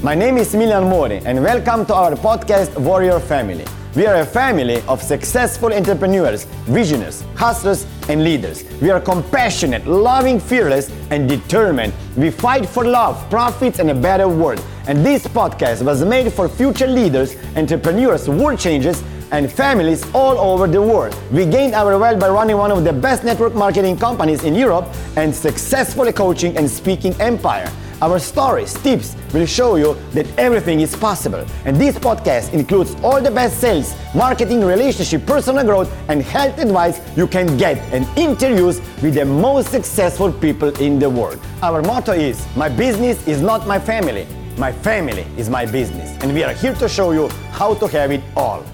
My name is Smiljan Mori, and welcome to our podcast, Warrior Family. We are a family of successful entrepreneurs, visionaries, hustlers, and leaders. We are compassionate, loving, fearless, and determined. We fight for love, profits, and a better world. And this podcast was made for future leaders, entrepreneurs, world changers, and families all over the world. We gained our wealth by running one of the best network marketing companies in Europe and successfully coaching and speaking empire. Our stories, tips will show you that everything is possible. And this podcast includes all the best sales, marketing, relationship, personal growth, and health advice you can get and interviews with the most successful people in the world. Our motto is My business is not my family. My family is my business. And we are here to show you how to have it all.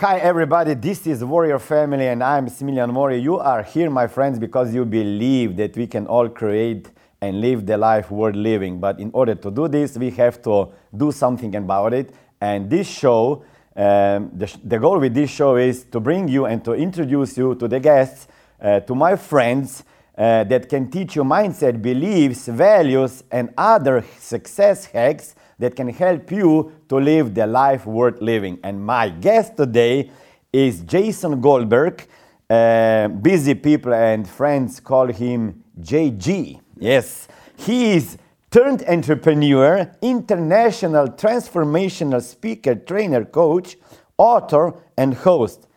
Hi, everybody. This is Warrior Family, and I'm Smiljan Mori. You are here, my friends, because you believe that we can all create and live the life worth living. But in order to do this, we have to do something about it. And this show, um, the, the, goal with this show is to bring you and to introduce you to the guests, uh, to my friends uh, that can teach you mindset, beliefs, values, and other success hacks that can help you to live the life worth living. And my guest today is Jason Goldberg. Uh, busy people and friends call him JG. Yes, he is turned entrepreneur, international transformational speaker, trainer, coach, author, and host.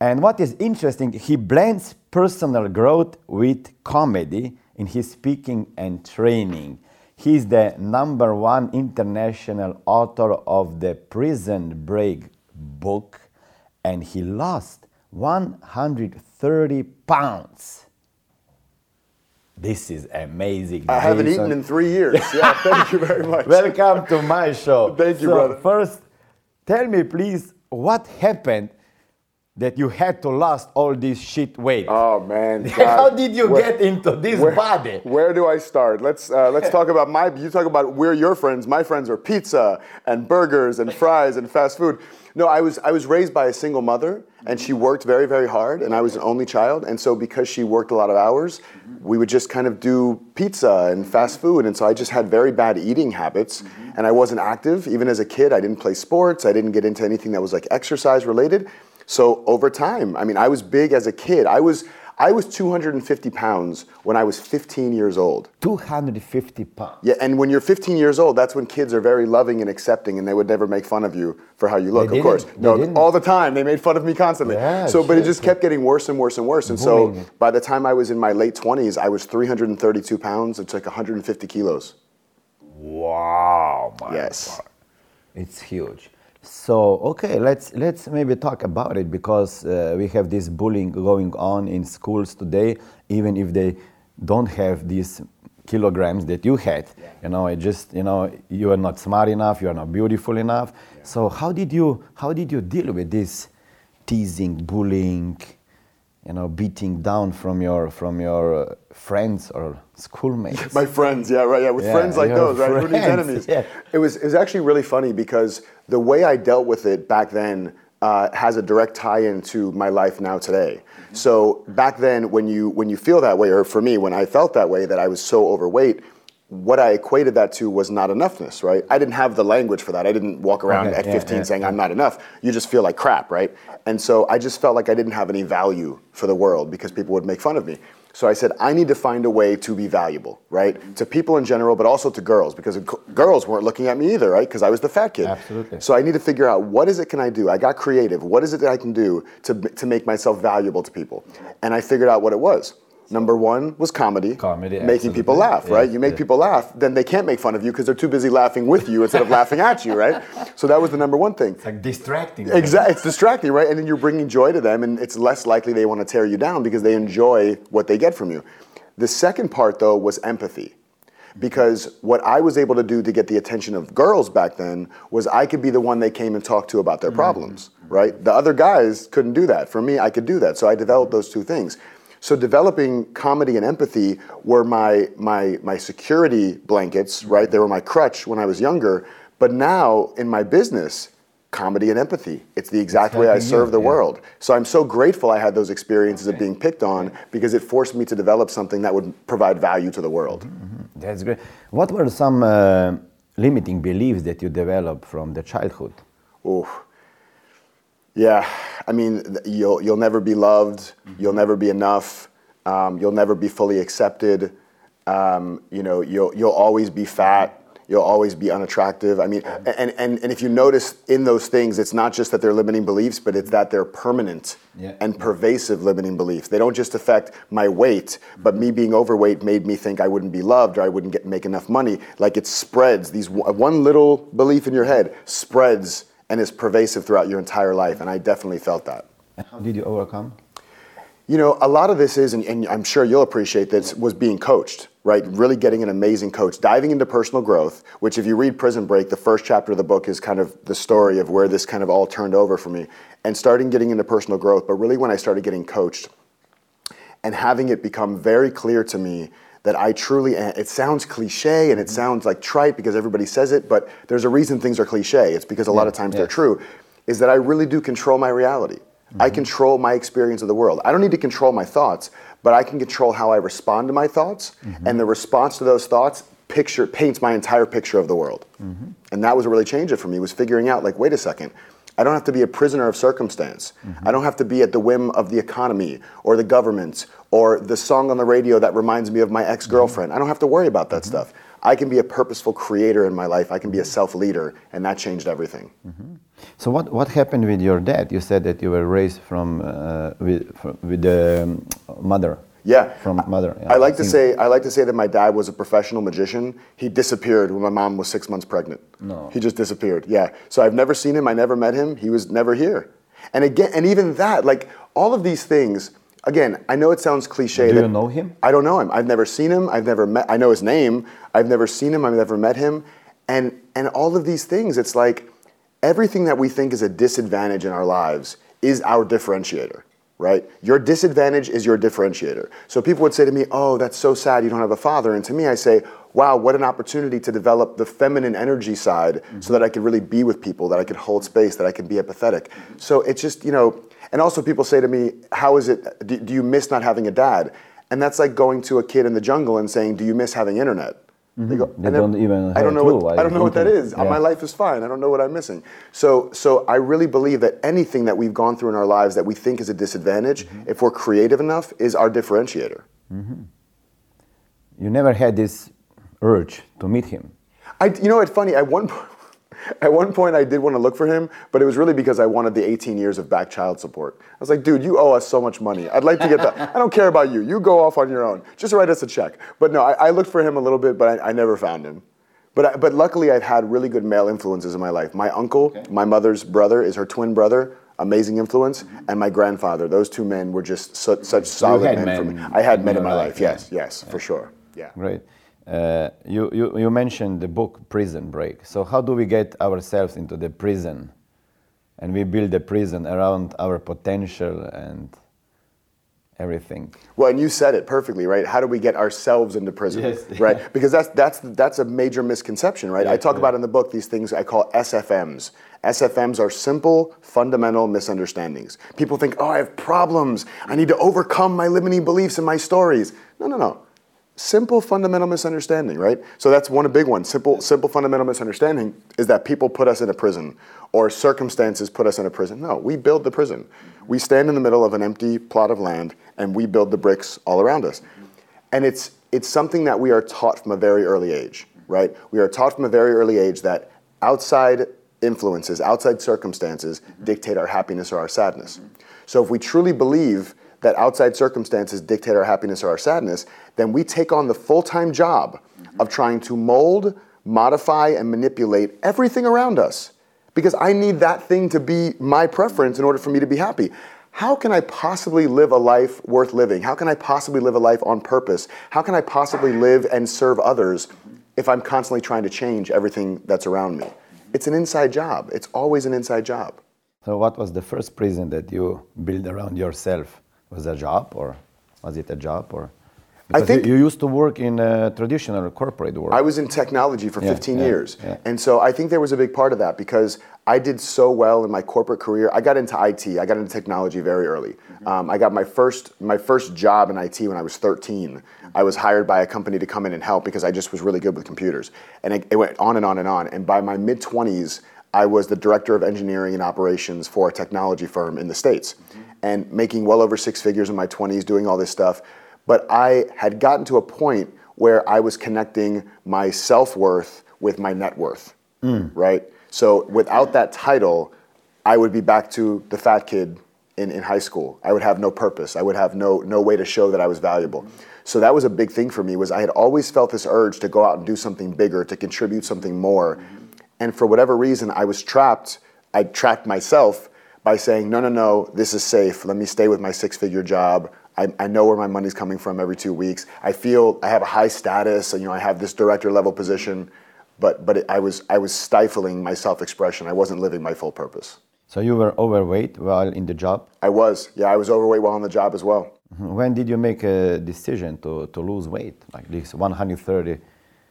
And what is interesting, he blends personal growth with comedy in his speaking and training. He's the number one international author of the Prison Break book, and he lost 130 pounds. This is amazing. I haven't eaten in three years. Yeah, thank you very much. Welcome to my show. Thank you, so brother. First, tell me, please, what happened that you had to lose all this shit weight? Oh man! How did you Where- get into this where, body? Where do I start? Let's uh, let's talk about my. You talk about we're your friends. My friends are pizza and burgers and fries and fast food. No, I was I was raised by a single mother, and she worked very very hard, and I was an only child, and so because she worked a lot of hours, we would just kind of do pizza and fast food, and so I just had very bad eating habits, and I wasn't active even as a kid. I didn't play sports. I didn't get into anything that was like exercise related. So over time, I mean, I was big as a kid. I was I was 250 pounds when I was 15 years old. 250 pounds. Yeah, and when you're 15 years old, that's when kids are very loving and accepting, and they would never make fun of you for how you look. They of course. They no, didn't. all the time they made fun of me constantly. Yeah, so, but it just kept getting worse and worse and worse. And Bullying. so, by the time I was in my late 20s, I was 332 pounds. It's like 150 kilos. Wow, my Yes. God. It's huge. So okay, let's let's maybe talk about it because uh, we have this bullying going on in schools today, even if they don't have these kilograms that you had. You know, it just you know you are not smart enough, you are not beautiful enough. So how did you how did you deal with this teasing, bullying, you know, beating down from your from your uh, friends or schoolmates? My friends, yeah, right, yeah, with Yeah, friends like those, right? Who needs enemies? yeah. It was it was actually really funny because the way I dealt with it back then uh, has a direct tie-in to my life now today. So back then, when you when you feel that way, or for me, when I felt that way, that I was so overweight. What I equated that to was not enoughness, right? I didn't have the language for that. I didn't walk around at yeah, 15 yeah, saying yeah. I'm not enough. You just feel like crap, right? And so I just felt like I didn't have any value for the world because people would make fun of me. So I said, I need to find a way to be valuable, right? Mm-hmm. To people in general, but also to girls, because g- girls weren't looking at me either, right? Because I was the fat kid. Absolutely. So I need to figure out what is it can I do? I got creative. What is it that I can do to, to make myself valuable to people? And I figured out what it was. Number one was comedy. Comedy, Making people absolutely. laugh, right? You make yes. people laugh, then they can't make fun of you because they're too busy laughing with you instead of laughing at you, right? So that was the number one thing. It's like distracting. Exactly, it's distracting, right? And then you're bringing joy to them, and it's less likely they want to tear you down because they enjoy what they get from you. The second part, though, was empathy. Because what I was able to do to get the attention of girls back then was I could be the one they came and talked to about their mm-hmm. problems, right? The other guys couldn't do that. For me, I could do that. So I developed those two things. So developing comedy and empathy were my my my security blankets, right? They were my crutch when I was younger. But now in my business, comedy and empathy. It's the exact way I helping you, serve the yeah. world. So I'm so grateful I had those experiences of being picked on because it forced me to develop something that would provide value to the world. That's great. What were some uh, limiting beliefs that you developed from the childhood? Oh, yeah. I mean, you'll you'll never be loved. You'll never be enough. Um, you'll never be fully accepted. Um, you know, you'll you'll always be fat. You'll always be unattractive. I mean, and, and, and if you notice in those things, it's not just that they're limiting beliefs, but it's that they're permanent Yeah. and pervasive limiting beliefs. They don't just affect my weight, but me being overweight made me think I wouldn't be loved or I wouldn't get make enough money. Like it spreads. These one little belief in your head spreads and is pervasive throughout your entire life. And I definitely felt that. And how did you overcome? You know, a lot of this is, and, and I'm sure you'll appreciate this, was being coached, right? Really getting an amazing coach, diving into personal growth, which if you read Prison Break, the first chapter of the book is kind of the story of where this kind of all turned over for me. And starting getting into personal growth, but really when I started getting coached and having it become very clear to me that I truly, it sounds cliche and it mm-hmm. sounds like trite because everybody says it, but there's a reason things are cliche. It's because a lot of times they're true, is that I really do control my reality. I mm-hmm. control my experience of the world. I don't need to control my thoughts, but I can control how I respond to my thoughts, mm-hmm. and the response to those thoughts picture paints my entire picture of the world. And that was really changed it for me was figuring out like, wait a second, I don't have to be a prisoner of circumstance. Mm-hmm. I don't have to be at the whim of the economy or the government or the song on the radio that reminds me of my ex girlfriend. Mm-hmm. I don't have to worry about that mm-hmm. stuff. I can be a purposeful creator in my life. I can be a self leader, and that changed everything. So what, what happened with your dad? You said that you were raised from uh, with, from, with the um, mother. Yeah. From mother. I like to say I like to say that my dad was a professional magician. He disappeared when my mom was six months pregnant. No. He just disappeared. Yeah. So I've never seen him. I never met him. He was never here. And again, and even that, like all of these things. Again, I know it sounds cliche. Do that you don't know him? I don't know him. I've never seen him. I've never met. I know his name. I've never seen him. I've never met him. And and all of these things. It's like everything that we think is a disadvantage in our lives is our differentiator, right? Your disadvantage is your differentiator. So people would say to me, "Oh, that's so sad you don't have a father." And to me I say, "Wow, what an opportunity to develop the feminine energy side so that I could really be with people, that I could hold space, that I could be empathetic." So it's just, you know, and also people say to me, "How is it do, do you miss not having a dad?" And that's like going to a kid in the jungle and saying, "Do you miss having internet?" Mm-hmm. They go, They "I don't even I don't know what I don't know what that is. Uh, yeah. My life is fine. I don't know what I'm missing. So, so I really believe that anything that we've gone through in our lives that we think is a disadvantage, Mm-hmm. if we're creative enough, is our differentiator. Mm-hmm. You never had this urge to meet him. I, you know, it's funny. At one, po- at one point, I did want to look for him, but it was really because I wanted the 18 years of back child support. I was like, dude, you owe us so much money. I'd like to get that. I don't care about you. You go off on your own. Just write us a check. But no, I, I looked for him a little bit, but I, I never found him. But, I, but luckily, I've had really good male influences in my life. My uncle, my mother's brother, is her twin brother. Amazing influence, and my grandfather. Those two men were just su- such solid had men, for me. I had men in my life, life. yeah. Yes, yes, for sure. Yeah. Great. Uh, you, you, you mentioned the book Prison Break. So, how do we get ourselves into the prison? And we build a prison around our potential and everything. Well, and you said it perfectly, right? How do we get ourselves into prison, Yes. right? Because that's that's that's a major misconception, right? I talk about in the book these things I call SFMs. SFMs are simple, fundamental misunderstandings. People think, "Oh, I have problems. I need to overcome my limiting beliefs and my stories." No, no, no. Simple fundamental misunderstanding, right? So that's one big one. Simple, simple fundamental misunderstanding is that people put us in a prison or circumstances put us in a prison. No, we build the prison. We stand in the middle of an empty plot of land and we build the bricks all around us. And it's it's something that we are taught from a very early age, right? We are taught from a very early age that outside influences, outside circumstances dictate our happiness or our sadness. So if we truly believe that outside circumstances dictate our happiness or our sadness, then we take on the full-time job of trying to mold, modify and manipulate everything around us because I need that thing to be my preference in order for me to be happy. How can I possibly live a life worth living? How can I possibly live a life on purpose? How can I possibly live and serve others if I'm constantly trying to change everything that's around me? It's an inside job. It's always an inside job. So, what was the first prison that you built around yourself? Was a job or was it a job or? Because think- you, used to work in a traditional corporate world. I was in technology for Yeah, 15 yeah, years. yeah. And so I think there was a big part of that because I did so well in my corporate career. I got into IT. I got into technology very early. Mm-hmm. Um, I got my first my first job in IT when I was 13. I was hired by a company to come in and help because I just was really good with computers, and it, it went on and on and on. And by my mid 20s, I was the director of engineering and operations for a technology firm in the states, mm-hmm. and making well over six figures in my 20s, doing all this stuff. But I had gotten to a point where I was connecting my self worth with my net worth, hmm. right? So without that title, I would be back to the fat kid in, in high school. I would have no purpose. I would have no no way to show that I was valuable. So that was a big thing for me was I had always felt this urge to go out and do something bigger, to contribute something more. And for whatever reason, I was trapped. I trapped myself by saying, no, no, no, this is safe. Let me stay with my six figure job. I, I know where my money's coming from every two weeks. I feel I have a high status. You know, I have this director level position, but but it, I was I was stifling my self expression. I wasn't living my full purpose. So you were overweight while in the job. I was, yeah, I was overweight while on the job as well. Mm-hmm. When did you make a decision to, to lose weight, like this 130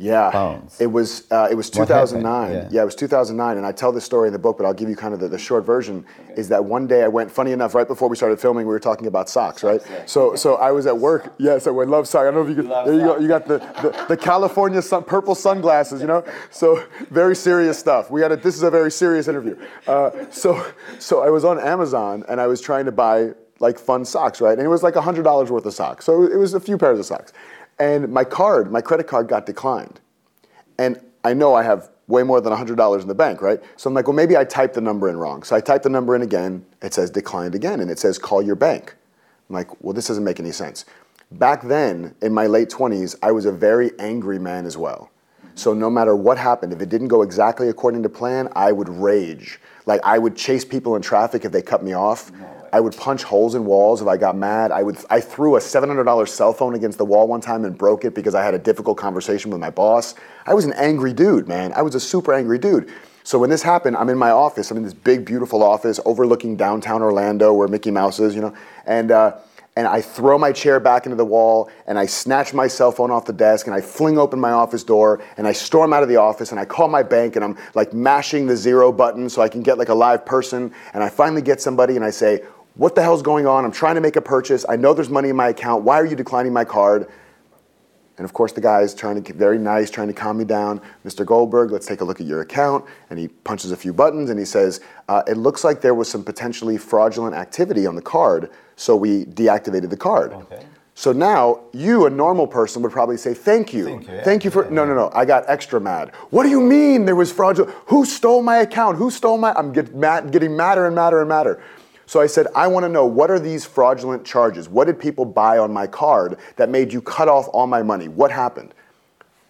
Yeah, pounds? it was uh, it was 2009. Yeah. Yeah. it was 2009, and I tell this story in the book, but I'll give you kind of the, the short version. Is that one day I went? Funny enough, right before we started filming, we were talking about socks, right? So so I was at work. Yes, I love socks. I don't know if you could. There you go. You got the the, the California sun, purple sunglasses. You know, so very serious stuff. We had a, this is a very serious interview. Uh, so so I was on Amazon and I was trying to buy like fun socks, right? And it was like hundred dollars worth of socks. So it was a few pairs of socks, and my card, my credit card, got declined. And I know I have way more than $100 in the bank, right? So I'm like, well, maybe I typed the number in wrong. So I typed the number in again. It says declined again, and it says call your bank. I'm like, well, this doesn't make any sense. Back then, in my late 20s, I was a very angry man as well. So no matter what happened, if it didn't go exactly according to plan, I would rage. Like I would chase people in traffic if they cut me off. I would punch holes in walls if I got mad. I would I threw a $700 cell phone against the wall one time and broke it because I had a difficult conversation with my boss. I was an angry dude, man. I was a super angry dude. So when this happened, I'm in my office. I'm in this big, beautiful office overlooking downtown Orlando where Mickey Mouse is, you know, and uh, and I throw my chair back into the wall and I snatch my cell phone off the desk and I fling open my office door and I storm out of the office and I call my bank and I'm like mashing the zero button so I can get like a live person and I finally get somebody and I say, "What the hell's going on? I'm trying to make a purchase. I know there's money in my account. Why are you declining my card?" And of course, the guy is trying to get very nice, trying to calm me down. Mr. Goldberg, let's take a look at your account. And he punches a few buttons and he says, uh, It looks like there was some potentially fraudulent activity on the card, so we deactivated the card. Okay. So now, you, a normal person, would probably say, Thank you. Thank you, yeah. you for. No, no, no. I got extra mad. What do you mean there was fraudulent? Who stole my account? Who stole my. I'm get mad, getting madder and madder and madder. So I said, I want to know what are these fraudulent charges? What did people buy on my card that made you cut off all my money? What happened?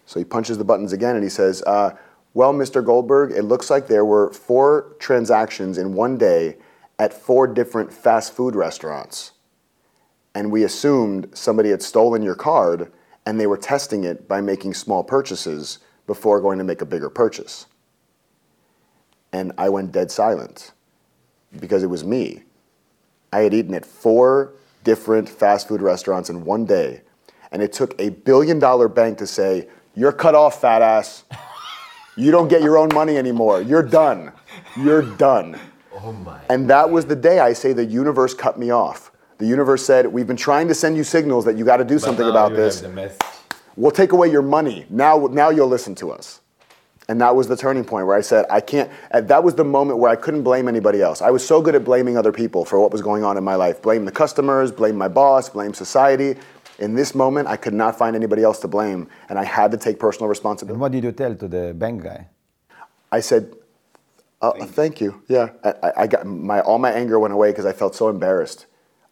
So he punches the buttons again and he says, uh, Well, Mr. Goldberg, it looks like there were four transactions in one day at four different fast food restaurants. And we assumed somebody had stolen your card and they were testing it by making small purchases before going to make a bigger purchase. And I went dead silent because it was me. I had eaten at four different fast food restaurants in one day, and it took a billion dollar bank to say, You're cut off, fat ass. You don't get your own money anymore. You're done. You're done. Oh my. And that was the day I say the universe cut me off. The universe said, We've been trying to send you signals that you got to do something about this. We'll take away your money. Now, now you'll listen to us. And that was the turning point where I said, I can't, that was the moment where I couldn't blame anybody else. I was so good at blaming other people for what was going on in my life. Blame the customers, blame my boss, blame society. In this moment, I could not find anybody else to blame, and I had to take personal responsibility. And what did you tell to the bank guy? I said, uh, thank you. Yeah, I, I- I got my all my anger went away because I felt so embarrassed.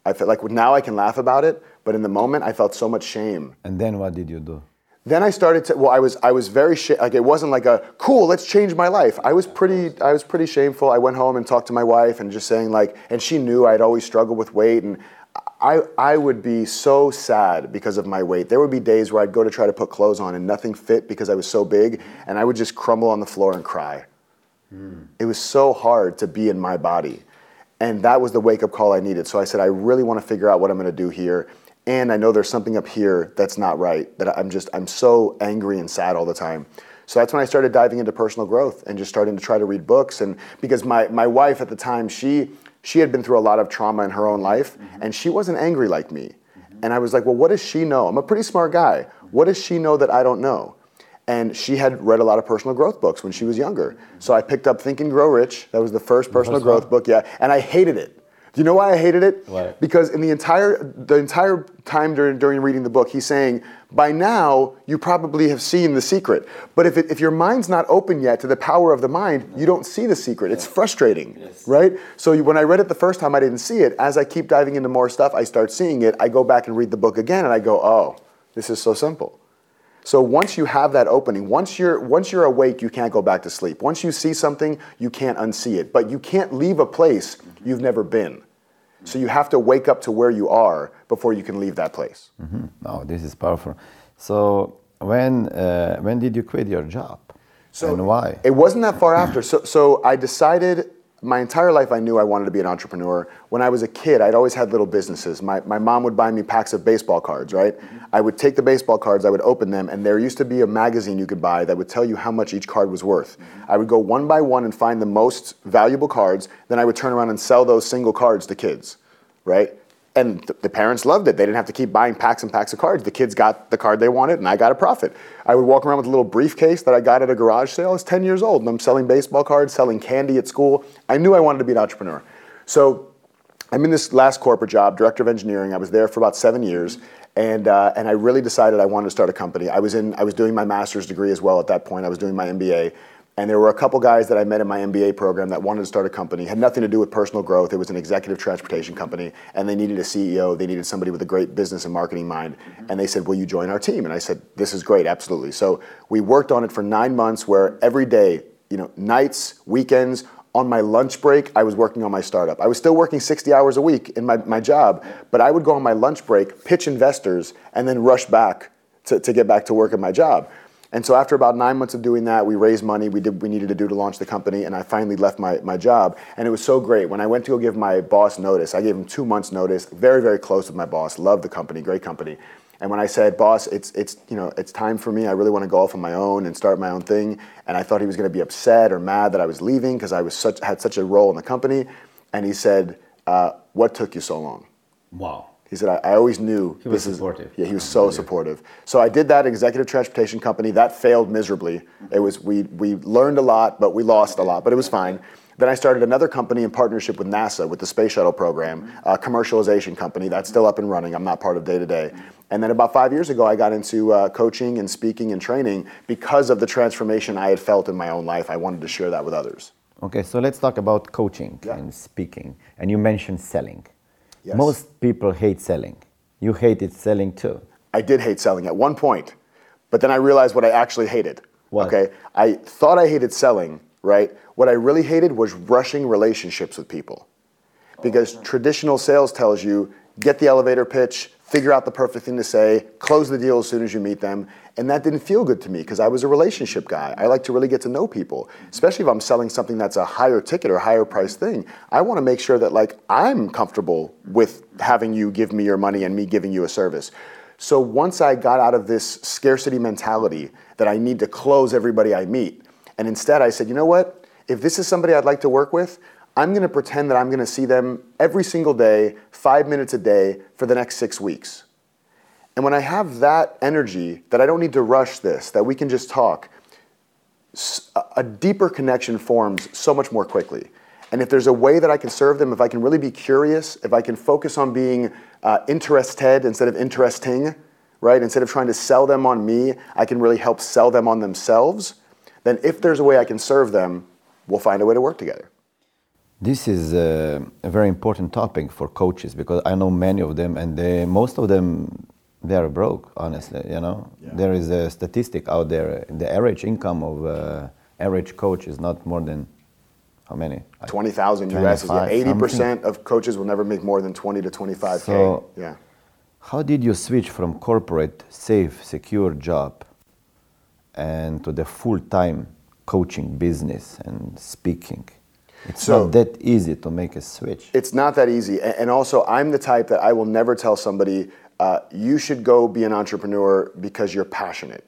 I felt like now I can laugh about it, but in the moment I felt so much shame. And then what did you do? Then I started to. Well, I was I was very sh- like it wasn't like a cool. Let's change my life. I was pretty I was pretty shameful. I went home and talked to my wife and just saying like, and she knew I'd always struggled with weight and. I, I would be so sad because of my weight. There would be days where I'd go to try to put clothes on and nothing fit because I was so big, and I would just crumble on the floor and cry. Hmm. It was so hard to be in my body. And that was the wake up call I needed. So I said, I really want to figure out what I'm going to do here. And I know there's something up here that's not right, that I'm just, I'm so angry and sad all the time. So that's when I started diving into personal growth and just starting to try to read books. And because my, my wife at the time, she, she had been through a lot of trauma in her own life mm-hmm. and she wasn't angry like me. Mm-hmm. And I was like, well, what does she know? I'm a pretty smart guy. What does she know that I don't know? And she had read a lot of personal growth books when she was younger. So I picked up Think and Grow Rich. That was the first personal growth book, yeah. And I hated it. Do you know why I hated it? Why? Because in the entire the entire time during, during reading the book, he's saying, by now you probably have seen the secret. But if, it, if your mind's not open yet to the power of the mind, you don't see the secret. It's frustrating, yes. right? So when I read it the first time, I didn't see it. As I keep diving into more stuff, I start seeing it. I go back and read the book again, and I go, oh, this is so simple. So once you have that opening, once you're once you're awake, you can't go back to sleep. Once you see something, you can't unsee it. But you can't leave a place you've never been. So you have to wake up to where you are before you can leave that place. Mm-hmm. Oh, this is powerful. So when uh, when did you quit your job? So and why? It wasn't that far after. So so I decided my entire life I knew I wanted to be an entrepreneur. When I was a kid, I'd always had little businesses. My, my mom would buy me packs of baseball cards, right? Mm-hmm. I would take the baseball cards, I would open them, and there used to be a magazine you could buy that would tell you how much each card was worth. Mm-hmm. I would go one by one and find the most valuable cards, then I would turn around and sell those single cards to kids, right? And th- the parents loved it. They didn't have to keep buying packs and packs of cards. The kids got the card they wanted, and I got a profit. I would walk around with a little briefcase that I got at a garage sale. I was 10 years old, and I'm selling baseball cards, selling candy at school. I knew I wanted to be an entrepreneur. So I'm in this last corporate job, director of engineering. I was there for about seven years, and uh, and I really decided I wanted to start a company. I was in I was doing my master's degree as well at that point. I was doing my MBA, and there were a couple guys that I met in my MBA program that wanted to start a company. Had nothing to do with personal growth. It was an executive transportation company, and they needed a CEO. They needed somebody with a great business and marketing mind. Mm-hmm. And they said, "Will you join our team?" And I said, "This is great, absolutely." So we worked on it for nine months, where every day, you know, nights, weekends, on my lunch break, I was working on my startup. I was still working 60 hours a week in my, my job, but I would go on my lunch break, pitch investors, and then rush back to, to get back to work at my job. And so after about nine months of doing that, we raised money we did we needed to do to launch the company, and I finally left my, my job. And it was so great. When I went to go give my boss notice, I gave him two months notice, very, very close with my boss, loved the company, great company. And when I said, boss, it's it's you know, it's time for me. I really want to go off on my own and start my own thing. And I thought he was gonna be upset or mad that I was leaving because I was such had such a role in the company. And he said, uh, what took you so long? Wow. He said, I, I always knew he was supportive. yeah, he was so supportive. So I did that executive transportation company. That failed miserably. It was we we learned a lot, but we lost a lot, but it was fine. Then I started another company in partnership with NASA with the space shuttle program, a commercialization company that's still up and running. I'm not part of day to day. And then about five years ago, I got into uh, coaching and speaking and training because of the transformation I had felt in my own life. I wanted to share that with others. Okay, so let's talk about coaching yeah. and speaking. And you mentioned selling. Yes. Most people hate selling. You hated selling too. I did hate selling at one point, but then I realized what I actually hated. What? Okay, I thought I hated selling, right? What I really hated was rushing relationships with people. Because oh, traditional sales tells you get the elevator pitch, figure out the perfect thing to say, close the deal as soon as you meet them. And that didn't feel good to me because I was a relationship guy. I like to really get to know people, especially if I'm selling something that's a higher ticket or higher price thing. I want to make sure that like I'm comfortable with having you give me your money and me giving you a service. So once I got out of this scarcity mentality that I need to close everybody I meet, and instead I said, you know what? If this is somebody I'd like to work with, I'm going to pretend that I'm going to see them every single day, five minutes a day, for the next six weeks. And when I have that energy, that I don't need to rush this, that we can just talk, a deeper connection forms so much more quickly. And if there's a way that I can serve them, if I can really be curious, if I can focus on being uh, interested instead of interesting, right? Instead of trying to sell them on me, I can really help sell them on themselves. Then, if there's a way I can serve them, we'll find a way to work together. This is a, a, very important topic for coaches because I know many of them, and they, most of them they are broke. Honestly, you know, yeah. there is a statistic out there: the average income of uh, average coach is not more than how many? Twenty thousand US. Eighty percent of coaches will never make more than twenty to twenty-five k. So, yeah. How did you switch from corporate, safe, secure job, and to the full-time coaching business and speaking? It's so, not that easy to make a switch. It's not that easy. And also, I'm the type that I will never tell somebody, uh, you should go be an entrepreneur because you're passionate.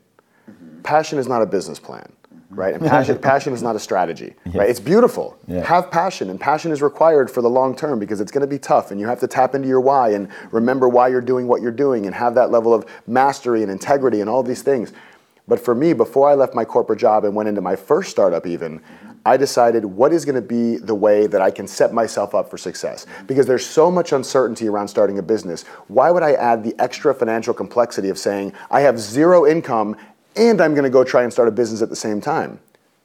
Mm-hmm. passion is not a business plan, right? And passion, passion is not a strategy, right? It's beautiful. Yeah. Have passion, and passion is required for the long term because it's going to be tough, and you have to tap into your why and remember why you're doing what you're doing, and have that level of mastery and integrity and all these things. But for me, before I left my corporate job and went into my first startup, even, I decided what is going to be the way that I can set myself up for success. Because there's so much uncertainty around starting a business. Why would I add the extra financial complexity of saying, I have zero income and I'm going to go try and start a business at the same time?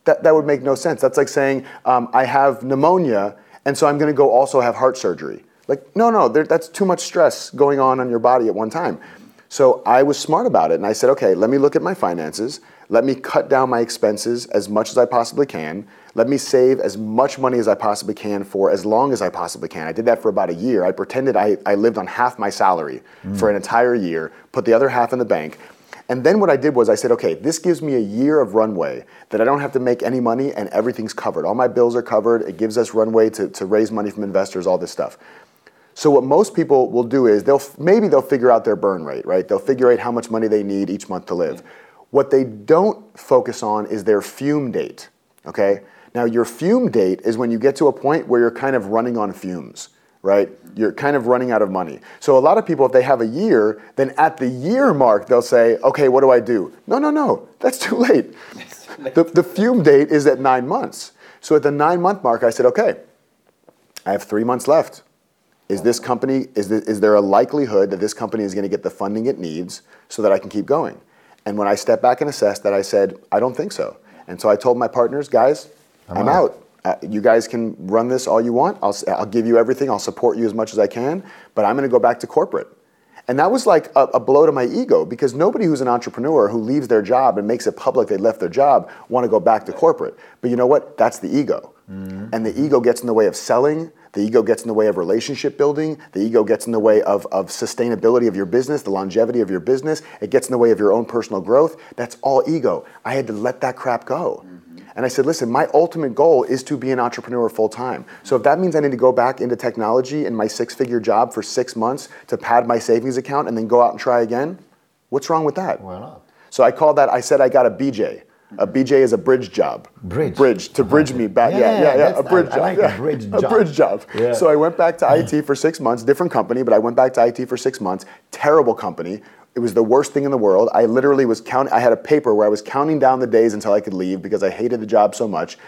That, that would make no sense. That's like saying, um, I have pneumonia and so I'm going to go also have heart surgery. Like, no, no, there, that's too much stress going on on your body at one time. So I was smart about it and I said, okay, let me look at my finances. Let me cut down my expenses as much as I possibly can. Let me save as much money as I possibly can for as long as I possibly can. I did that for about a year. I pretended I, I lived on half my salary for an entire year, put the other half in the bank. And then what I did was I said, okay, this gives me a year of runway that I don't have to make any money and everything's covered. All my bills are covered. It gives us runway to, to raise money from investors, all this stuff. So what most people will do is they'll maybe they'll figure out their burn rate, right? They'll figure out how much money they need each month to live. Mm-hmm. What they don't focus on is their fume date, okay? Now your fume date is when you get to a point where you're kind of running on fumes, right? You're kind of running out of money. So a lot of people if they have a year, then at the year mark they'll say, "Okay, what do I do?" No, no, no. That's too late. the, the fume date is at 9 months. So at the 9 month mark I said, "Okay, I have 3 months left." is this company is, this, is there a likelihood that this company is going to get the funding it needs so that i can keep going and when i stepped back and assessed that i said i don't think so and so i told my partners guys i'm, I'm out, Uh, you guys can run this all you want I'll, I'll give you everything i'll support you as much as i can but i'm going to go back to corporate and that was like a, a blow to my ego because nobody who's an entrepreneur who leaves their job and makes it public they left their job want to go back to corporate. But you know what? That's the ego. And the ego gets in the way of selling, the ego gets in the way of relationship building, the ego gets in the way of, of sustainability of your business, the longevity of your business, it gets in the way of your own personal growth. That's all ego. I had to let that crap go. And I said, listen, my ultimate goal is to be an entrepreneur full time. So if that means I need to go back into technology in my six figure job for six months to pad my savings account and then go out and try again, what's wrong with that? Why not? So I called that, I said I got a BJ. A BJ is a bridge job. Bridge. Bridge, to bridge me back. Yeah, Yeah, yeah, yeah. a bridge I- I job. like a bridge A job. bridge job. Yeah. So I went back to IT for six months, different company, but I went back to IT for six months. Terrible company. It was the worst thing in the world. I literally was counting, I had a paper where I was counting down the days until I could leave because I hated the job so much.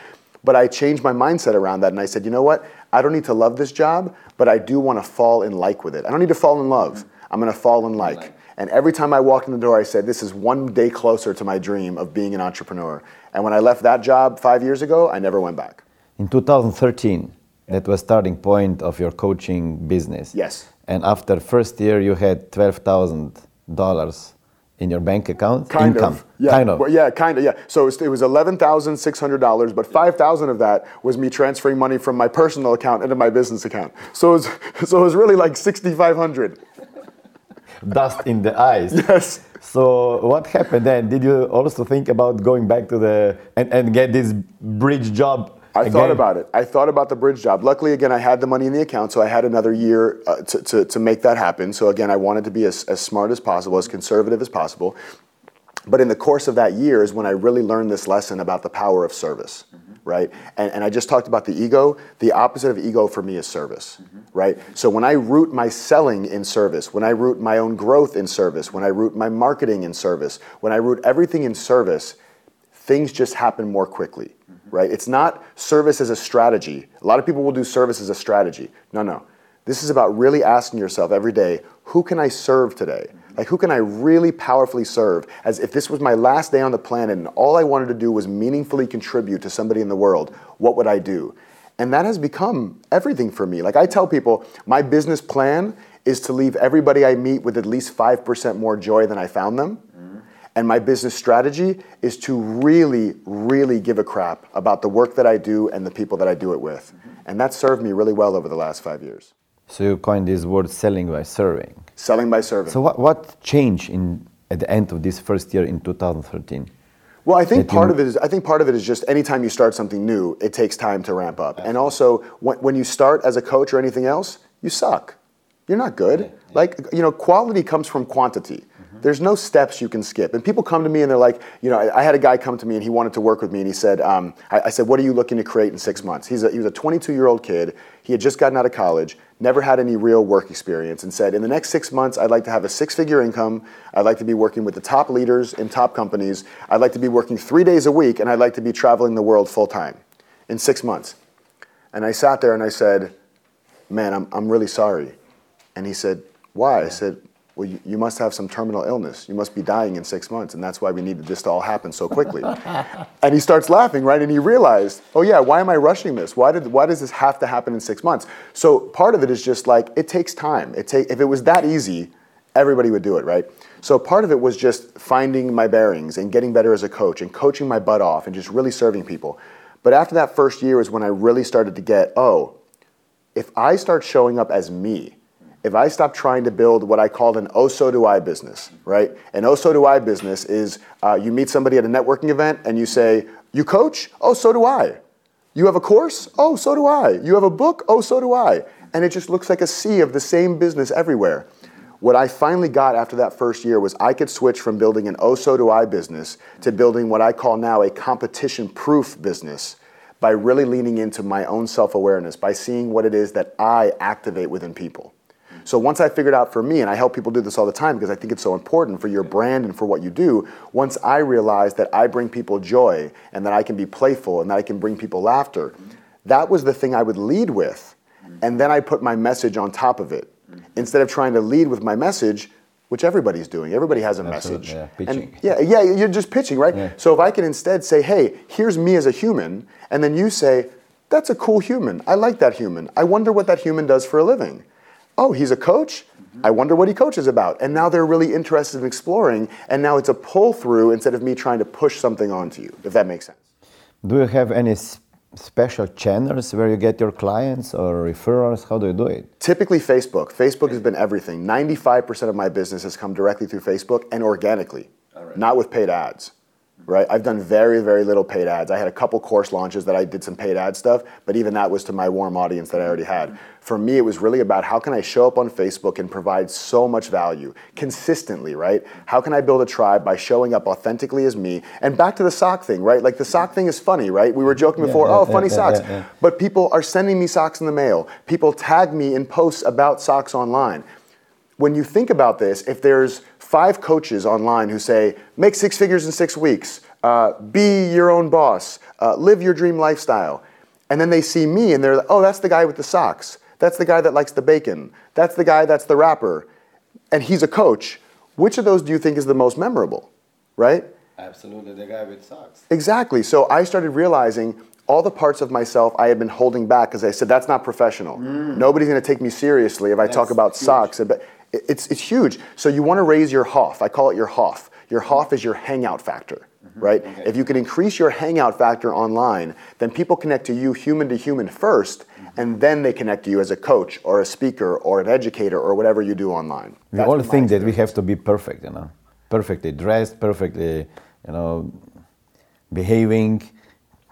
But I changed my mindset around that and I said, you know what? I don't need to love this job, but I do want to fall in like with it. I don't need to fall in love. I'm going to fall in like. And every time I walked in the door, I said, this is one day closer to my dream of being an entrepreneur. And when I left that job five years ago, I never went back. In 2013, that was starting point of your coaching business. Yes. And after first year, you had twelve thousand dollars in your bank account. Kind income. of. Yeah. Kind of. Well, yeah, kind of. Yeah. So it was, it was eleven thousand six hundred dollars, but five thousand of that was me transferring money from my personal account into my business account. So it was, so it was really like sixty five hundred. Dust in the eyes. Yes. So what happened then? Did you also think about going back to the and, and get this bridge job? I thought about it. I thought about the bridge job. Luckily, again, I had the money in the account, so I had another year uh, to, to, to make that happen. So again, I wanted to be as, as smart as possible, as conservative as possible. But in the course of that year is when I really learned this lesson about the power of service, right? And, and I just talked about the ego. The opposite of ego for me is service, right? So when I root my selling in service, when I root my own growth in service, when I root my marketing in service, when I root everything in service, things just happen more quickly, right? It's not service as a strategy. A lot of people will do service as a strategy. No, no. This is about really asking yourself every day, who can I serve today? Like, who can I really powerfully serve? As if this was my last day on the planet and all I wanted to do was meaningfully contribute to somebody in the world, what would I do? And that has become everything for me. Like, I tell people, my business plan is to leave everybody I meet with at least 5% more joy than I found them. And my business strategy is to really, really give a crap about the work that I do and the people that I do it with. And that served me really well over the last five years. So you coined this word selling by serving. Selling by serving. So what what changed in at the end of this first year in 2013? Well, I think part of it is I think part of it is just anytime you start something new, it takes time to ramp up. And also when, when you start as a coach or anything else, you suck. You're not good. Like you know, quality comes from quantity. There's no steps you can skip. And people come to me and they're like, you know, I, I had a guy come to me and he wanted to work with me and he said, um, I, I, said, what are you looking to create in six months? He's a, he was a 22 year old kid. He had just gotten out of college, never had any real work experience, and said, in the next six months, I'd like to have a six figure income. I'd like to be working with the top leaders in top companies. I'd like to be working three days a week and I'd like to be traveling the world full time in six months. And I sat there and I said, man, I'm, I'm really sorry. And he said, why? I said, well, you, you, must have some terminal illness. You must be dying in six months, and that's why we needed this to all happen so quickly. and he starts laughing, right? And he realized, oh yeah, why am I rushing this? Why did why does this have to happen in six months? So part of it is just like it takes time. It take if it was that easy, everybody would do it, right? So part of it was just finding my bearings and getting better as a coach and coaching my butt off and just really serving people. But after that first year is when I really started to get, oh, if I start showing up as me if I stop trying to build what I called an oh so do I business, right? An oh so do I business is uh, you meet somebody at a networking event and you say, You coach? Oh, so do I. You have a course? Oh, so do I. You have a book? Oh, so do I. And it just looks like a sea of the same business everywhere. What I finally got after that first year was I could switch from building an oh so do I business to building what I call now a competition proof business by really leaning into my own self awareness, by seeing what it is that I activate within people. So once I figured out for me, and I help people do this all the time because I think it's so important for your brand and for what you do, once I realized that I bring people joy and that I can be playful and that I can bring people laughter, that was the thing I would lead with. And then I put my message on top of it. Instead of trying to lead with my message, which everybody's doing. Everybody has a Absolutely, message. Yeah, and yeah, yeah, you're just pitching, right? Yeah. So if I can instead say, hey, here's me as a human, and then you say, that's a cool human. I like that human. I wonder what that human does for a living oh, he's a coach? Mm-hmm. I wonder what he coaches about. And now they're really interested in exploring, and now it's a pull through instead of me trying to push something onto you, if that makes sense. Do you have any special channels where you get your clients or referrals? How do you do it? Typically, Facebook. Facebook has been everything. 95% of my business has come directly through Facebook and organically, right. not with paid ads right? I've done very, very little paid ads. I had a couple course launches that I did some paid ad stuff, but even that was to my warm audience that I already had. For me, it was really about how can I show up on Facebook and provide so much value consistently, right? How can I build a tribe by showing up authentically as me? And back to the sock thing, right? Like the sock thing is funny, right? We were joking before, yeah, oh, yeah, oh, funny yeah, socks. But people are sending me socks in the mail. People tag me in posts about socks online. When you think about this, if there's five coaches online who say, make six figures in six weeks, uh, be your own boss, uh, live your dream lifestyle. And then they see me and they're like, oh, that's the guy with the socks. That's the guy that likes the bacon. That's the guy that's the rapper. And he's a coach. Which of those do you think is the most memorable? Right? Absolutely, the guy with socks. Exactly. So I started realizing all the parts of myself I had been holding back because I said, that's not professional. Mm. Nobody's going to take me seriously if I talk about huge. socks. It's, it's huge. So you want to raise your HOF. I call it your HOF. Your HOF is your hangout factor, mm-hmm. right? Okay. If you can increase your hangout factor online, then people connect to you human to human 1st mm-hmm. and then they connect to you as a coach or a speaker or an educator or whatever you do online. We That's all think that we have to be perfect, you know, perfectly dressed, perfectly, you know, behaving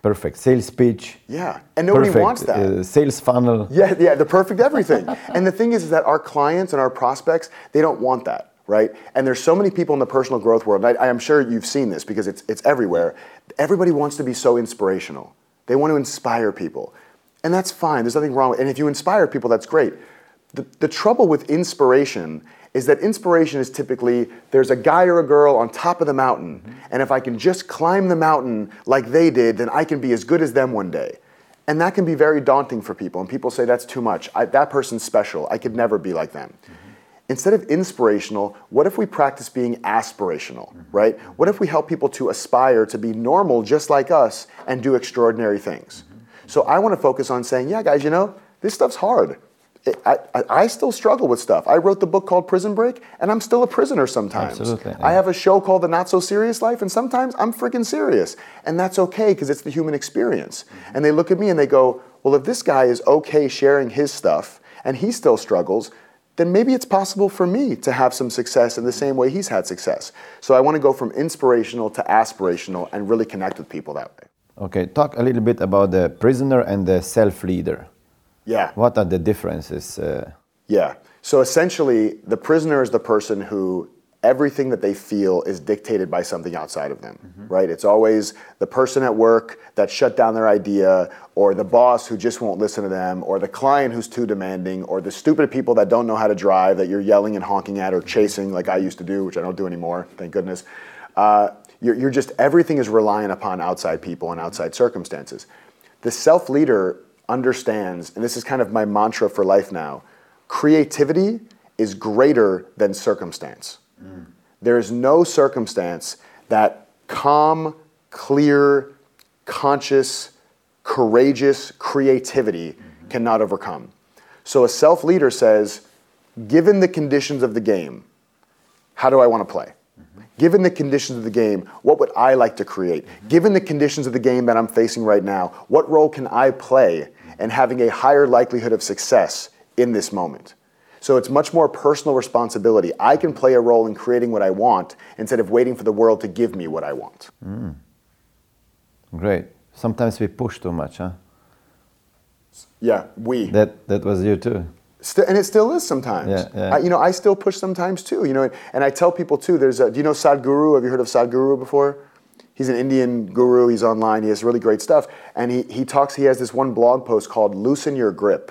perfect sales pitch. Yeah, and nobody perfect, wants that. Uh, sales funnel. Yeah, yeah, the perfect everything. and the thing is, is that our clients and our prospects, they don't want that, right? And there's so many people in the personal growth world. I, I am sure you've seen this because it's it's everywhere. Everybody wants to be so inspirational. They want to inspire people, and that's fine. There's nothing wrong. With, it. and if you inspire people, that's great. The, the trouble with inspiration is that inspiration is typically there's a guy or a girl on top of the mountain, mm-hmm. and if I can just climb the mountain like they did, then I can be as good as them one day. And that can be very daunting for people, and people say that's too much. I, that person's special. I could never be like them. Mm-hmm. Instead of inspirational, what if we practice being aspirational, mm-hmm. right? What if we help people to aspire to be normal just like us and do extraordinary things? So I want to focus on saying, yeah, guys, you know, this stuff's hard. I, I, still struggle with stuff. I wrote the book called Prison Break, and I'm still a prisoner sometimes. Absolutely. I have a show called The Not So Serious Life, and sometimes I'm freaking serious. And that's okay because it's the human experience. Mm-hmm. And they look at me and they go, well, if this guy is okay sharing his stuff and he still struggles, then maybe it's possible for me to have some success in the same way he's had success. So I want to go from inspirational to aspirational and really connect with people that way. Okay, talk a little bit about the prisoner and the self leader. Yeah. What are the differences? Uh... Yeah. So essentially, the prisoner is the person who everything that they feel is dictated by something outside of them, right? It's always the person at work that shut down their idea, or the boss who just won't listen to them, or the client who's too demanding, or the stupid people that don't know how to drive that you're yelling and honking at or chasing like I used to do, which I don't do anymore, thank goodness. Uh, you're, you're just, everything is reliant upon outside people and outside circumstances. The self leader understands, and this is kind of my mantra for life now creativity is greater than circumstance. Mm. There is no circumstance that calm, clear, conscious, courageous creativity mm-hmm. cannot overcome. So a self leader says, given the conditions of the game, how do I want to play? Mm-hmm. Given the conditions of the game, what would I like to create? Mm-hmm. Given the conditions of the game that I'm facing right now, what role can I play in having a higher likelihood of success in this moment? So it's much more personal responsibility. I can play a role in creating what I want instead of waiting for the world to give me what I want. Mm. Great. Sometimes we push too much, huh? Yeah, we. That that was you too. And it still is sometimes. Yeah, yeah. I, you know, I still push sometimes too. You know, and, and I tell people too. There's a. Do you know Sadhguru? Have you heard of Sadhguru before? He's an Indian guru. He's online. He has really great stuff. And he, he talks. He has this one blog post called "Loosen Your Grip."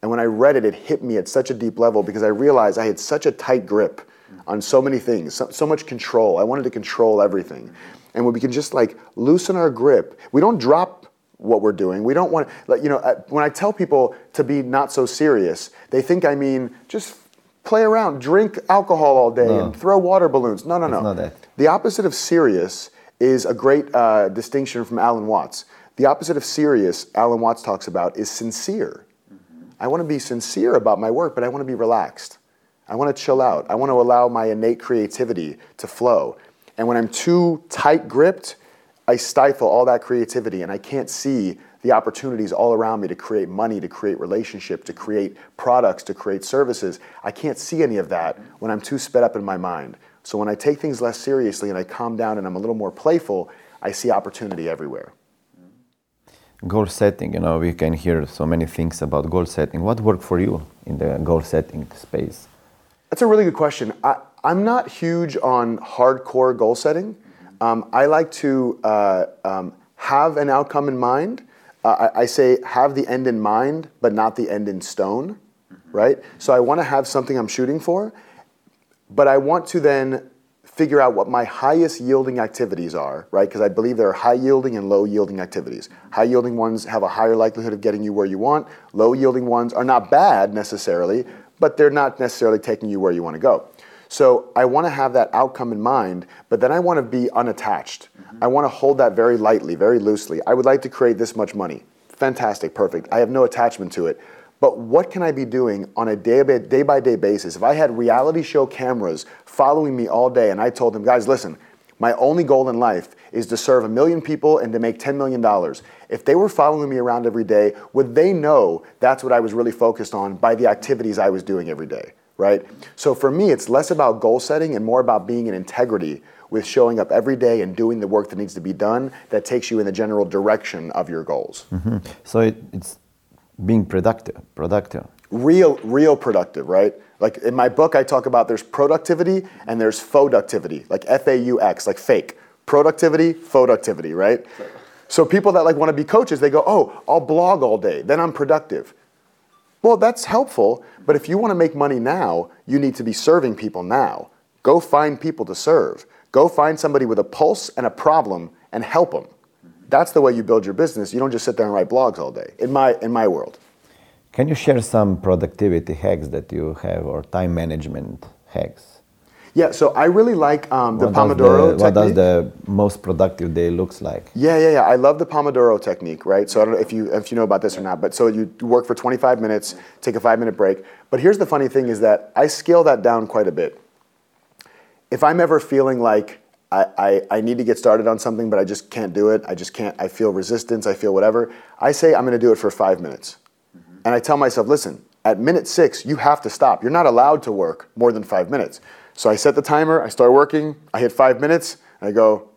And when I read it, it hit me at such a deep level because I realized I had such a tight grip on so many things, so, so much control. I wanted to control everything. And when we can just like loosen our grip, we don't drop what we're doing. We don't want, like, you know, uh, when I tell people to be not so serious, they think I mean just play around, drink alcohol all day, no. and throw water balloons. No, no, no. The opposite of serious is a great uh, distinction from Alan Watts. The opposite of serious, Alan Watts talks about, is sincere. I want to be sincere about my work, but I want to be relaxed. I want to chill out. I want to allow my innate creativity to flow. And when I'm too tight gripped, I stifle all that creativity and I can't see the opportunities all around me to create money, to create relationship, to create products, to create services. I can't see any of that when I'm too sped up in my mind. So when I take things less seriously and I calm down and I'm a little more playful, I see opportunity everywhere. Goal setting you know we can hear so many things about goal setting. What worked for you in the goal setting space? That's a really good question. I, am not huge on hardcore goal setting. Um, i like to uh, um, have an outcome in mind. Uh, I, I, say have the end in mind but not the end in stone right? So i want to have something i'm shooting for but i want to then figure out what my highest yielding activities are, right? Because I believe there are high yielding and low yielding activities. High yielding ones have a higher likelihood of getting you where you want. Low yielding ones are not bad necessarily, but they're not necessarily taking you where you want to go. So I want to have that outcome in mind, but then I want to be unattached. Mm-hmm. I want to hold that very lightly, very loosely. I would like to create this much money. Fantastic, perfect. I have no attachment to it. But what can I be doing on a day by day, basis? If I had reality show cameras following me all day and I told them, guys, listen, my only goal in life is to serve a million people and to make $10 million. If they were following me around every day, would they know that's what I was really focused on by the activities I was doing every day, right? So for me, it's less about goal setting and more about being in integrity with showing up every day and doing the work that needs to be done that takes you in the general direction of your goals. Mm-hmm. So it, it's being productive, productive. Real, real productive, right? Like in my book, I talk about there's productivity and there's productivity, like F A U X, like fake. Productivity, productivity, right? So people that like want to be coaches, they go, oh, I'll blog all day, then I'm productive. Well, that's helpful, but if you want to make money now, you need to be serving people now. Go find people to serve. Go find somebody with a pulse and a problem and help them. That's the way you build your business. You don't just sit there and write blogs all day. In my in my world. Can you share some productivity hacks that you have or time management hacks? Yeah, so I really like um, the what Pomodoro the, What does the most productive day looks like? Yeah, yeah, yeah. I love the Pomodoro technique, right? So I don't know if you if you know about this or not, but so you work for 25 minutes, take a five minute break. But here's the funny thing: is that I scale that down quite a bit. If I'm ever feeling like I, I, I need to get started on something, but I just can't do it. I just can't. I feel resistance. I feel whatever. I say I'm going to do it for five minutes, mm-hmm. and I tell myself, listen, at minute six, you have to stop. You're not allowed to work more than five minutes. So I set the timer. I start working. I hit five minutes. And I go,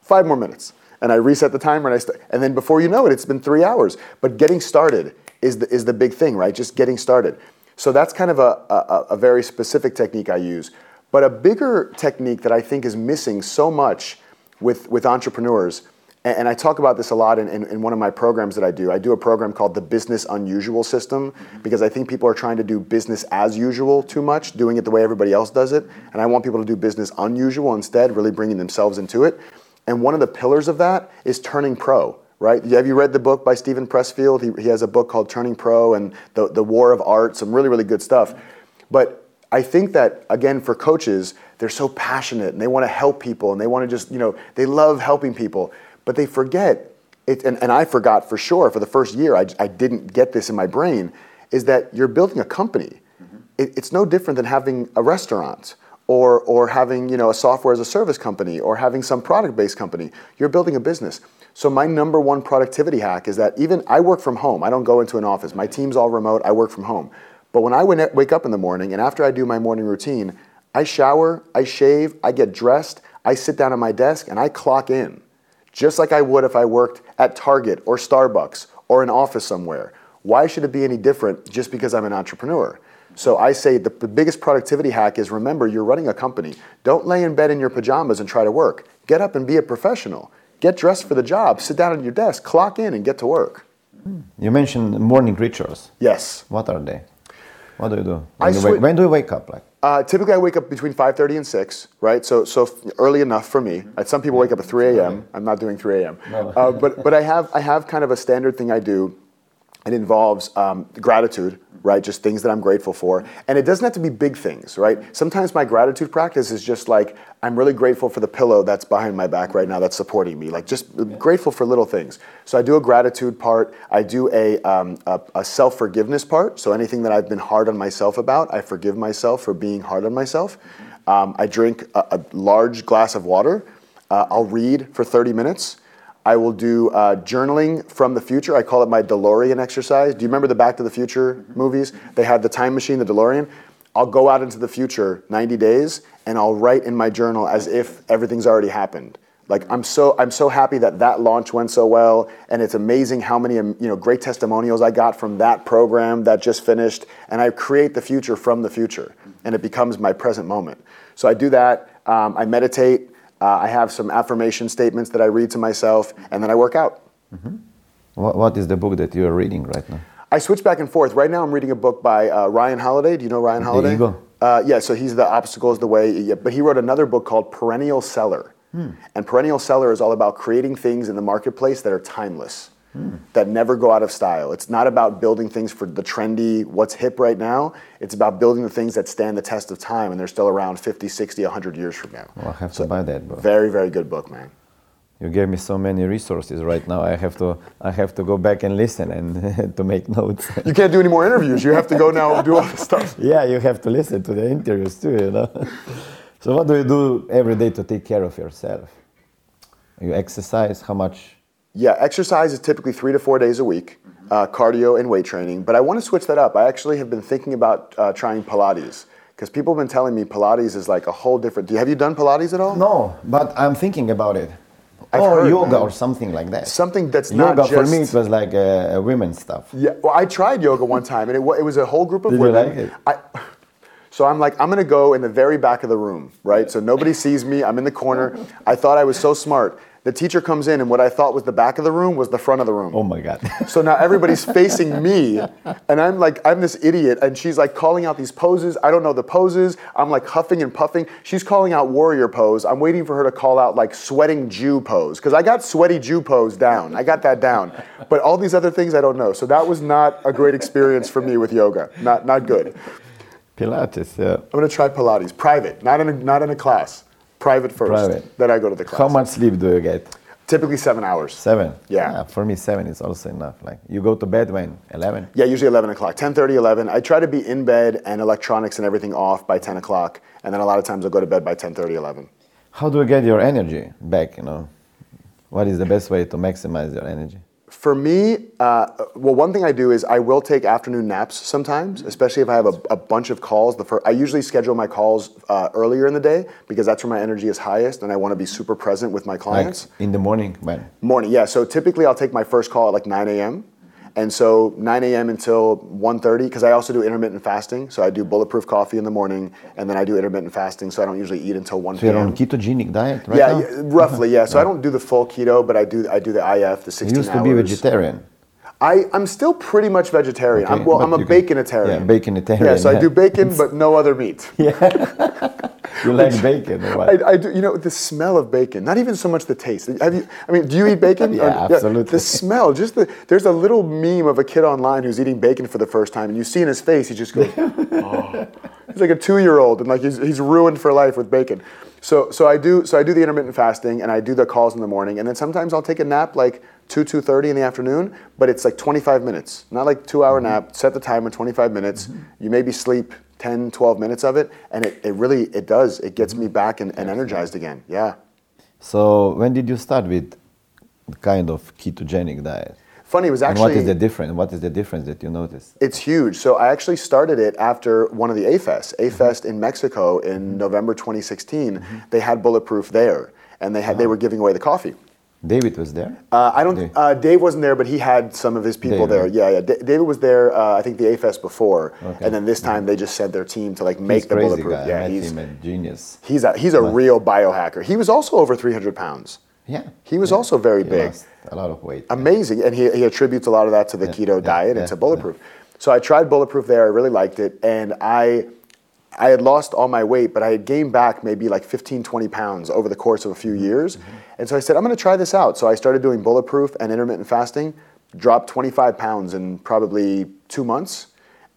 five more minutes, and I reset the timer. And I st- and then before you know it, it's been three hours. But getting started is the, is the big thing, right? Just getting started. So that's kind of a, a, a very specific technique I use. But a bigger technique that I think is missing so much with, with entrepreneurs, and, and I talk about this a lot in, in, in, one of my programs that I do. I do a program called the Business Unusual System mm-hmm. because I think people are trying to do business as usual too much, doing it the way everybody else does it. And I want people to do business unusual instead, really bringing themselves into it. And one of the pillars of that is turning pro right? Have you read the book by Steven Pressfield? He, he has a book called Turning Pro and the, the War of Art, some really, really good stuff. But I think that, again, for coaches, they're so passionate and they want to help people and they want to just, you know, they love helping people, but they forget, it, and, and I forgot for sure for the first year, I, I didn't get this in my brain, is that you're building a company. Mm-hmm. It, it's no different than having a restaurant or, or having you know, a software as a service company or having some product based company. You're building a business. So my number one productivity hack is that even I work from home. I don't go into an office. My team's all remote. I work from home. But when I wake up in the morning and after I do my morning routine, I shower, I shave, I get dressed, I sit down at my desk and I clock in. Just like I would if I worked at Target or Starbucks or an office somewhere. Why should it be any different just because I'm an entrepreneur? So I say the, the biggest productivity hack is remember you're running a company. Don't lay in bed in your pajamas and try to work. Get up and be a professional. Get dressed for the job, sit down at your desk, clock in, and get to work. You mentioned morning rituals. Yes. What are they? What do you do? When, you wake, when do you wake up? Like? Uh, typically, I wake up between 5:30 and 6, right? So, so early enough for me. Some people wake up at 3 a.m. I'm not doing 3 a.m. No. Uh, but, but I have, I have kind of a standard thing I do it involves um, gratitude, right? Just things that I'm grateful for. And it doesn't have to be big things, right? Sometimes my gratitude practice is just like, I'm really grateful for the pillow that's behind my back right now that's supporting me. Like, just grateful for little things. So I do a gratitude part. I do a, um, a, a self forgiveness part. So anything that I've been hard on myself about, I forgive myself for being hard on myself. Um, I drink a, a, large glass of water. Uh, I'll read for 30 minutes. I will do uh, journaling from the future. I call it my DeLorean exercise. Do you remember the Back to the Future movies? They had the time machine, the DeLorean. I'll go out into the future 90 days and I'll write in my journal as if everything's already happened. Like I'm so I'm so happy that that launch went so well, and it's amazing how many um, you know great testimonials I got from that program that just finished, and I create the future from the future, and it becomes my present moment. So I do that. Um, I meditate. Uh, I have some affirmation statements that I read to myself, and then I work out. Mm-hmm. What, what is the book that you are reading right now? I switch back and forth. Right now, I'm reading a book by uh, Ryan Holiday. Do you know Ryan Holiday? The Ego. Uh, yeah, so he's the obstacle is the way. Yeah, but he wrote another book called Perennial Seller, hmm. and Perennial Seller is all about creating things in the marketplace that are timeless that never go out of style. It's not about building things for the trendy, what's hip right now. It's about building the things that stand the test of time and they're still around 50, 60, 100 years from now. Well, I have so to buy that book. Very, very good book, man. You gave me so many resources right now. I have to, I have to go back and listen and to make notes. you can't do any more interviews. You have to go now and do all the stuff. Yeah, you have to listen to the interviews too, you know. so what do you do every day to take care of yourself? You exercise? How much yeah, exercise is typically three to four days a week, mm-hmm. uh, cardio and weight training. But I want to switch that up. I actually have been thinking about uh, trying Pilates because people have been telling me Pilates is like a whole different. do Have you done Pilates at all? No, but I'm thinking about it. I've or heard, yoga man. or something like that. Something that's yoga not just... for me it was like a, a women's stuff. Yeah, well, I tried yoga one time and it, it was a whole group of Did women. You like it? I, so I'm like, I'm gonna go in the very back of the room, right? So nobody sees me. I'm in the corner. I thought I was so smart. The teacher comes in, and what I thought was the back of the room was the front of the room. Oh my God. so now everybody's facing me, and I'm like, I'm this idiot, and she's like calling out these poses. I don't know the poses. I'm like huffing and puffing. She's calling out warrior pose. I'm waiting for her to call out like sweating Jew pose, because I got sweaty Jew pose down. I got that down. But all these other things I don't know. So that was not a great experience for me with yoga. Not, not good. Pilates, yeah. I'm gonna try Pilates, private, not in a, not in a class. Private first. Private. Then I go to the class. How much sleep do you get? Typically seven hours. Seven. Yeah. yeah. For me, seven is also enough. Like you go to bed when eleven. Yeah, usually eleven o'clock. 10:30, 11. I try to be in bed and electronics and everything off by ten o'clock, and then a lot of times I'll go to bed by 10:30, 11. How do you get your energy back? You know, what is the best way to maximize your energy? For me, uh, well, one thing I do is I will take afternoon naps sometimes, especially if I have a, a bunch of calls. The first, I usually schedule my calls uh, earlier in the day because that's where my energy is highest and I want to be super present with my clients. Like in the morning, when? Morning, yeah. So typically I'll take my first call at like 9 a.m. And so 9 a.m. until 1:30, because I also do intermittent fasting. So I do bulletproof coffee in the morning, and then I do intermittent fasting. So I don't usually eat until 1 So you're on ketogenic diet right yeah, now? yeah, roughly, yeah. So I uh-huh. don't do the full keto, but I do I do the IF, the 16 You used to be vegetarian. I, I'm still pretty much vegetarian. Okay, I'm, well, I'm a you can- baconitarian. yeah, baconitarian, Yeah, so I do bacon, but no other meat. Yeah. you like bacon or what? I, I do, you know, the smell of bacon, not even so much the taste. Have you, I mean, do you eat bacon? Yeah, Or- absolutely. the smell, just the, there's a little meme of a kid online who's eating bacon for the first time, and you see in his face, he just goes, oh. He's like a two-year-old, and like he's, he's ruined for life with bacon. So, so I do, so I do the intermittent fasting, and I do the calls in the morning, and then sometimes I'll take a nap like two, two thirty in the afternoon, but it's like 25 minutes, not like two-hour nap. Mm-hmm. Set the timer, 25 minutes. Mm-hmm. You maybe sleep 10, 12 minutes of it, and it, it really, it does. It gets me mm-hmm. back and, and energized again. Yeah. So when did you start with kind of ketogenic diet? Funny, it was actually. and what is the difference? What is the difference that you notice? it's huge. So I actually started it after one of the A-Fest, A-Fest in Mexico in November 2016. They had Bulletproof there, and they had they were giving away the coffee. David was there. Uh, I don't. Dave. Uh, Dave wasn't there, but he had some of his people David. there. Yeah, yeah. Da- David was there. Uh, I think the A-Fest before, Okay. and then this time they just sent their team to like make he's the Bulletproof. guy. Yeah, he's at Genius. he's a he's a real biohacker. He was also over 300 pounds. Yeah. He was also very He big. a lot of weight. amazing. And he, he attributes a lot of that to the Yeah, keto yeah, diet and to bulletproof. so i tried bulletproof there. I really liked it. And i i had lost all my weight but i had gained back maybe like 15 20 pounds over the course of a few mm-hmm. years. Mm-hmm. And so i said i'm going to try this out. So i started doing bulletproof and intermittent fasting dropped 25 pounds in probably two months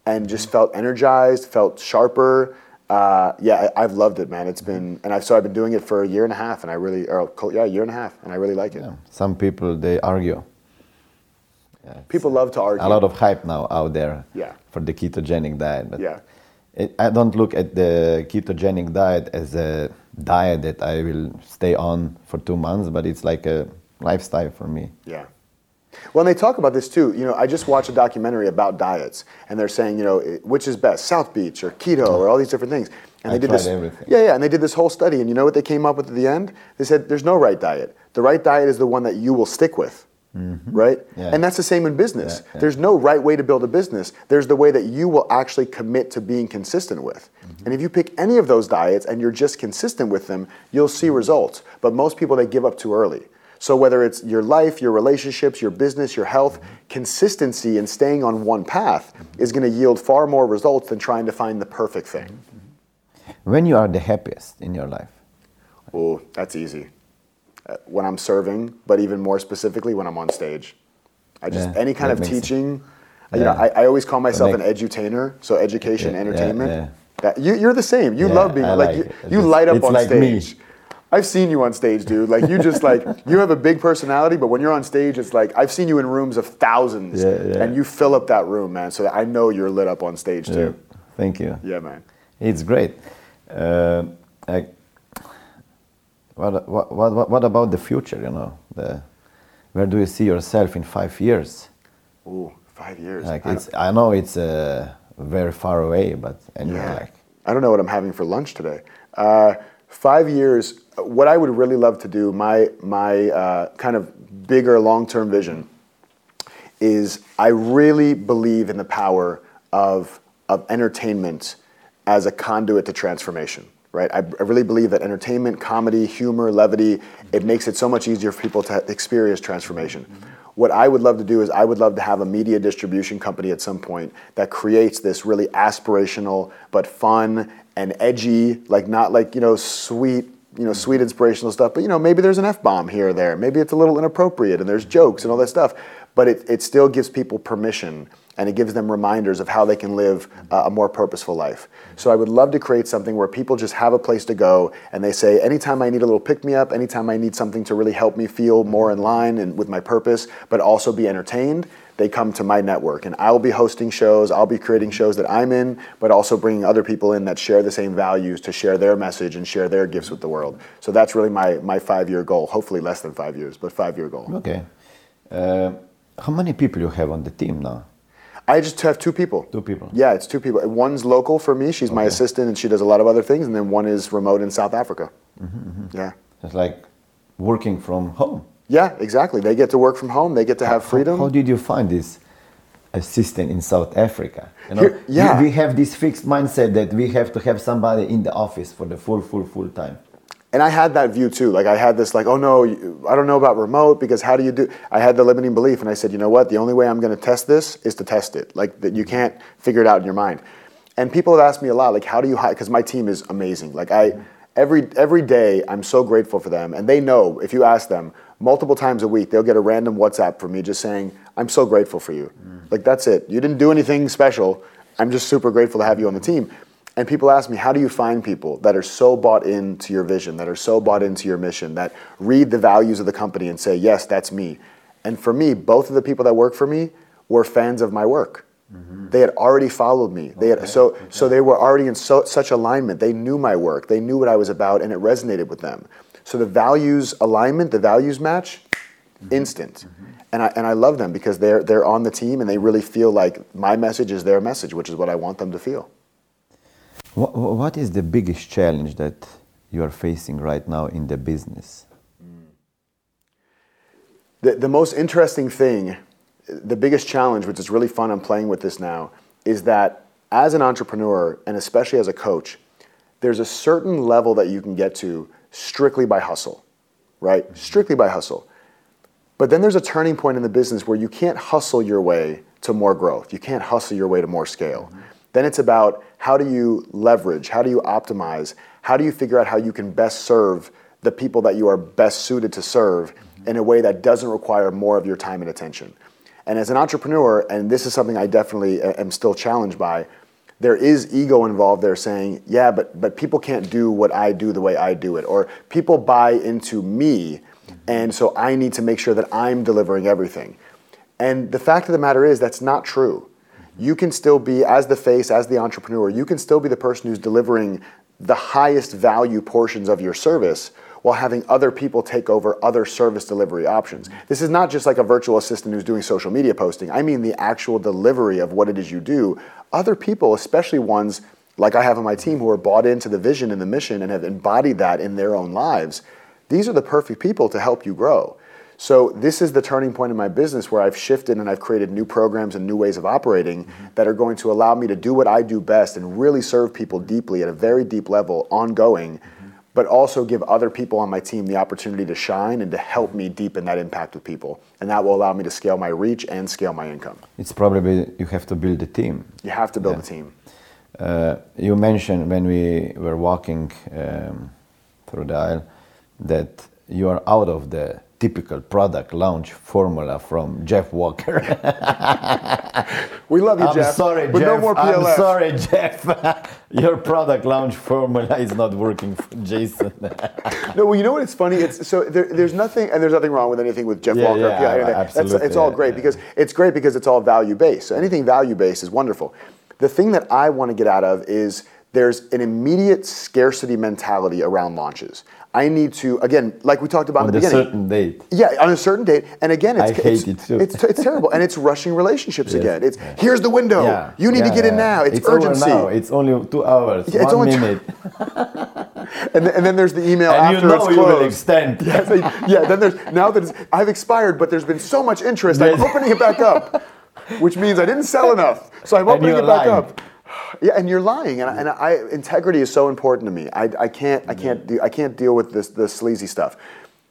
and just mm-hmm. felt energized felt sharper uh, yeah, I, I've loved it, man. It's been, and I've so I've been doing it for a year and a half, and I really, or yeah, a year and a half, and I really like it. Yeah. Some people they argue. People love to argue. A lot of hype now out there Yeah. for the ketogenic diet. But Yeah. it, I don't look at the ketogenic diet as a diet that I will stay on for two months, but it's like a lifestyle for me. Yeah. Well, and they talk about this too. You know, I just watched a documentary about diets, and they're saying, you know, which is best, South Beach or keto or all these different things. And I they did this. everything. Yeah, yeah, and they did this whole study, and you know what they came up with at the end? They said there's no right diet. The right diet is the one that you will stick with. Right? Mm-hmm. Yeah. And that's the same in business. Yeah, yeah. There's no right way to build a business. There's the way that you will actually commit to being consistent with. Mm-hmm. And if you pick any of those diets and you're just consistent with them, you'll see Mm-hmm. results. But most people, they give up too early. So whether it's your life, your relationships, your business, your health, consistency and staying on one path is going to yield far more results than trying to find the perfect thing. When you are the happiest in your life, Oh, that's easy. Uh, when I'm serving, but even more specifically when I'm on stage. I just Yeah, any kind of sense. teaching. You know, I, I always call myself an edutainer, so education, Yeah, entertainment. yeah. That, you, you're the same. You love being like, like you, it. you light up it's on like me. I've seen you on stage, dude. Like you just like you have a big personality, but when you're on stage, it's like I've seen you in rooms of thousands, Yeah, yeah. and you fill up that room, man. So I know you're lit up on stage Yeah. too. Thank you. Yeah, man. It's great. Uh, I, what, what, what, what about the future? You know, the, where do you see yourself in five years? Ooh, five years. Like I it's, I know it's uh, very far away, but anyway, Yeah. like I don't know what I'm having for lunch today. Uh, five years. What I would really love to do, my my uh, kind of bigger long-term vision, is I really believe in the power of of entertainment as a conduit to transformation. Right. I, I really believe that entertainment, comedy, humor, levity, it makes it so much easier for people to experience transformation. What I would love to do is I would love to have a media distribution company at some point that creates this really aspirational but fun and edgy, like not like, you know, sweet, you know, sweet inspirational stuff, but you know, maybe there's an F-bomb here or there. Maybe it's a little inappropriate and there's jokes and all that stuff. But it, it still gives people permission and it gives them reminders of how they can live uh, a more purposeful life. So I would love to create something where people just have a place to go and they say, anytime I need a little pick me up, anytime I need something to really help me feel more in line and with my purpose, but also be entertained, they come to my network. And I'll be hosting shows, I'll be creating shows that I'm in, but also bringing other people in that share the same values to share their message and share their gifts with the world. So that's really my, my five year goal. Hopefully less than five years, but five year goal. okay. Uh, how many people you have on the team now? I just have two people. Two people. Yeah, it's two people. One's local for me. She's my assistant and she does a lot of other things. And then one is remote in South Africa. Mm-hmm, Yeah. It's like working from home. Yeah, exactly. They get to work from home. They get to have freedom. How, how did you find this assistant in South Africa. You know, Here- yeah. we, we have this fixed mindset that we have to have somebody in the office for the full, full, full time. And I had that view too. Like I had this like, oh no, I don't know about remote because how do you do? I had the limiting belief, and I said, you know what? The only way I'm going to test this is to test it. Like that, you can't figure it out in your mind. And people have asked me a lot, like, how do you hire? Because my team is amazing. Like I, every every day, I'm so grateful for them, and they know if you ask them multiple times a week, they'll get a random WhatsApp from me just saying, I'm so grateful for you. Like that's it. You didn't do anything special. I'm just super grateful to have you on the team. And people ask me, how do you find people that are so bought into your vision, that are so bought into your mission, that read the values of the company and say, yes, that's me? And for me, both of the people that work for me were fans of my work. Mm-hmm. They had already followed me. They had, so, so they were already in so, such alignment. They knew my work. They knew what I was about, and it resonated with them. So the values alignment, the values match, mm-hmm. instant. And I, and I love them because they're, they're on the team and they really feel like my message is their message, which is what I want them to feel. What, what is the biggest challenge that you are facing right now in the business? The, the most interesting thing, the biggest challenge, which is really fun, I'm playing with this now, is that as an entrepreneur and especially as a coach, there's a certain level that you can get to strictly by hustle, right? Mm-hmm. Strictly by hustle. But then there's a turning point in the business where you can't hustle your way to more growth. You can't hustle your way to more scale. Mm-hmm. Then it's about how do you leverage, how do you optimize, how do you figure out how you can best serve the people that you are best suited to serve mm-hmm. in a way that doesn't require more of your time and attention. And as an entrepreneur, and this is something I definitely am still challenged by, there is ego involved there saying, yeah, but, but people can't do what I do the way I do it. Or people buy into me, and so I need to make sure that I'm delivering everything. And the fact of the matter is, that's not true. You can still be, as the face, as the entrepreneur, you can still be the person who's delivering the highest value portions of your service while having other people take over other service delivery options. This is not just like a virtual assistant who's doing social media posting. I mean the actual delivery of what it is you do. Other people, especially ones like I have on my team who are bought into the vision and the mission and have embodied that in their own lives, these are the perfect people to help you grow. So this is the turning point in my business where I've shifted and I've created new programs and new ways of operating mm-hmm. that are going to allow me to do what I do best and really serve people deeply at a very deep level, ongoing, mm-hmm. But also give other people on my team the opportunity to shine and to help me deepen that impact with people. And that will allow me to scale my reach and scale my income. It's probably you have to build a team. You have to build Yeah. a team. Uh, you mentioned when we were walking um, through the aisle that you are out of the typical product launch formula from Jeff Walker. We love you, I'm Jeff. sorry, but Jeff. no more I'm sorry, Jeff. Your product launch formula is not working for Jason. No, well, you know what? It's funny. It's so there, there's nothing, and there's nothing wrong with anything with Jeff Yeah, Walker. yeah, absolutely, That's, it's all great yeah. because it's great because it's all value based. So anything value based is wonderful. The thing that I want to get out of is there's an immediate scarcity mentality around launches. I need to again, like we talked about On in the beginning. certain date. Yeah, on a certain date, and again, it's I hate it's, it too. It's, it's terrible, and it's rushing relationships Yes, again. It's yeah. here's the window. Yeah, you need yeah, to get in now. It's, it's urgency. now. It's only two hours. Yeah, it's one only two- minute. and, then, and then there's the email and after you know it's you closed. will extend. Yes, I- yeah, then there's now that it's, I've expired, but there's been so much interest. I'm opening it back up, which means I didn't sell enough. So I'm opening it back lying. up. Yeah, and you're lying, and, I, mm-hmm. and I, integrity is so important to me. I, I can't, I mm-hmm. can't, de- I can't deal with this, this sleazy stuff.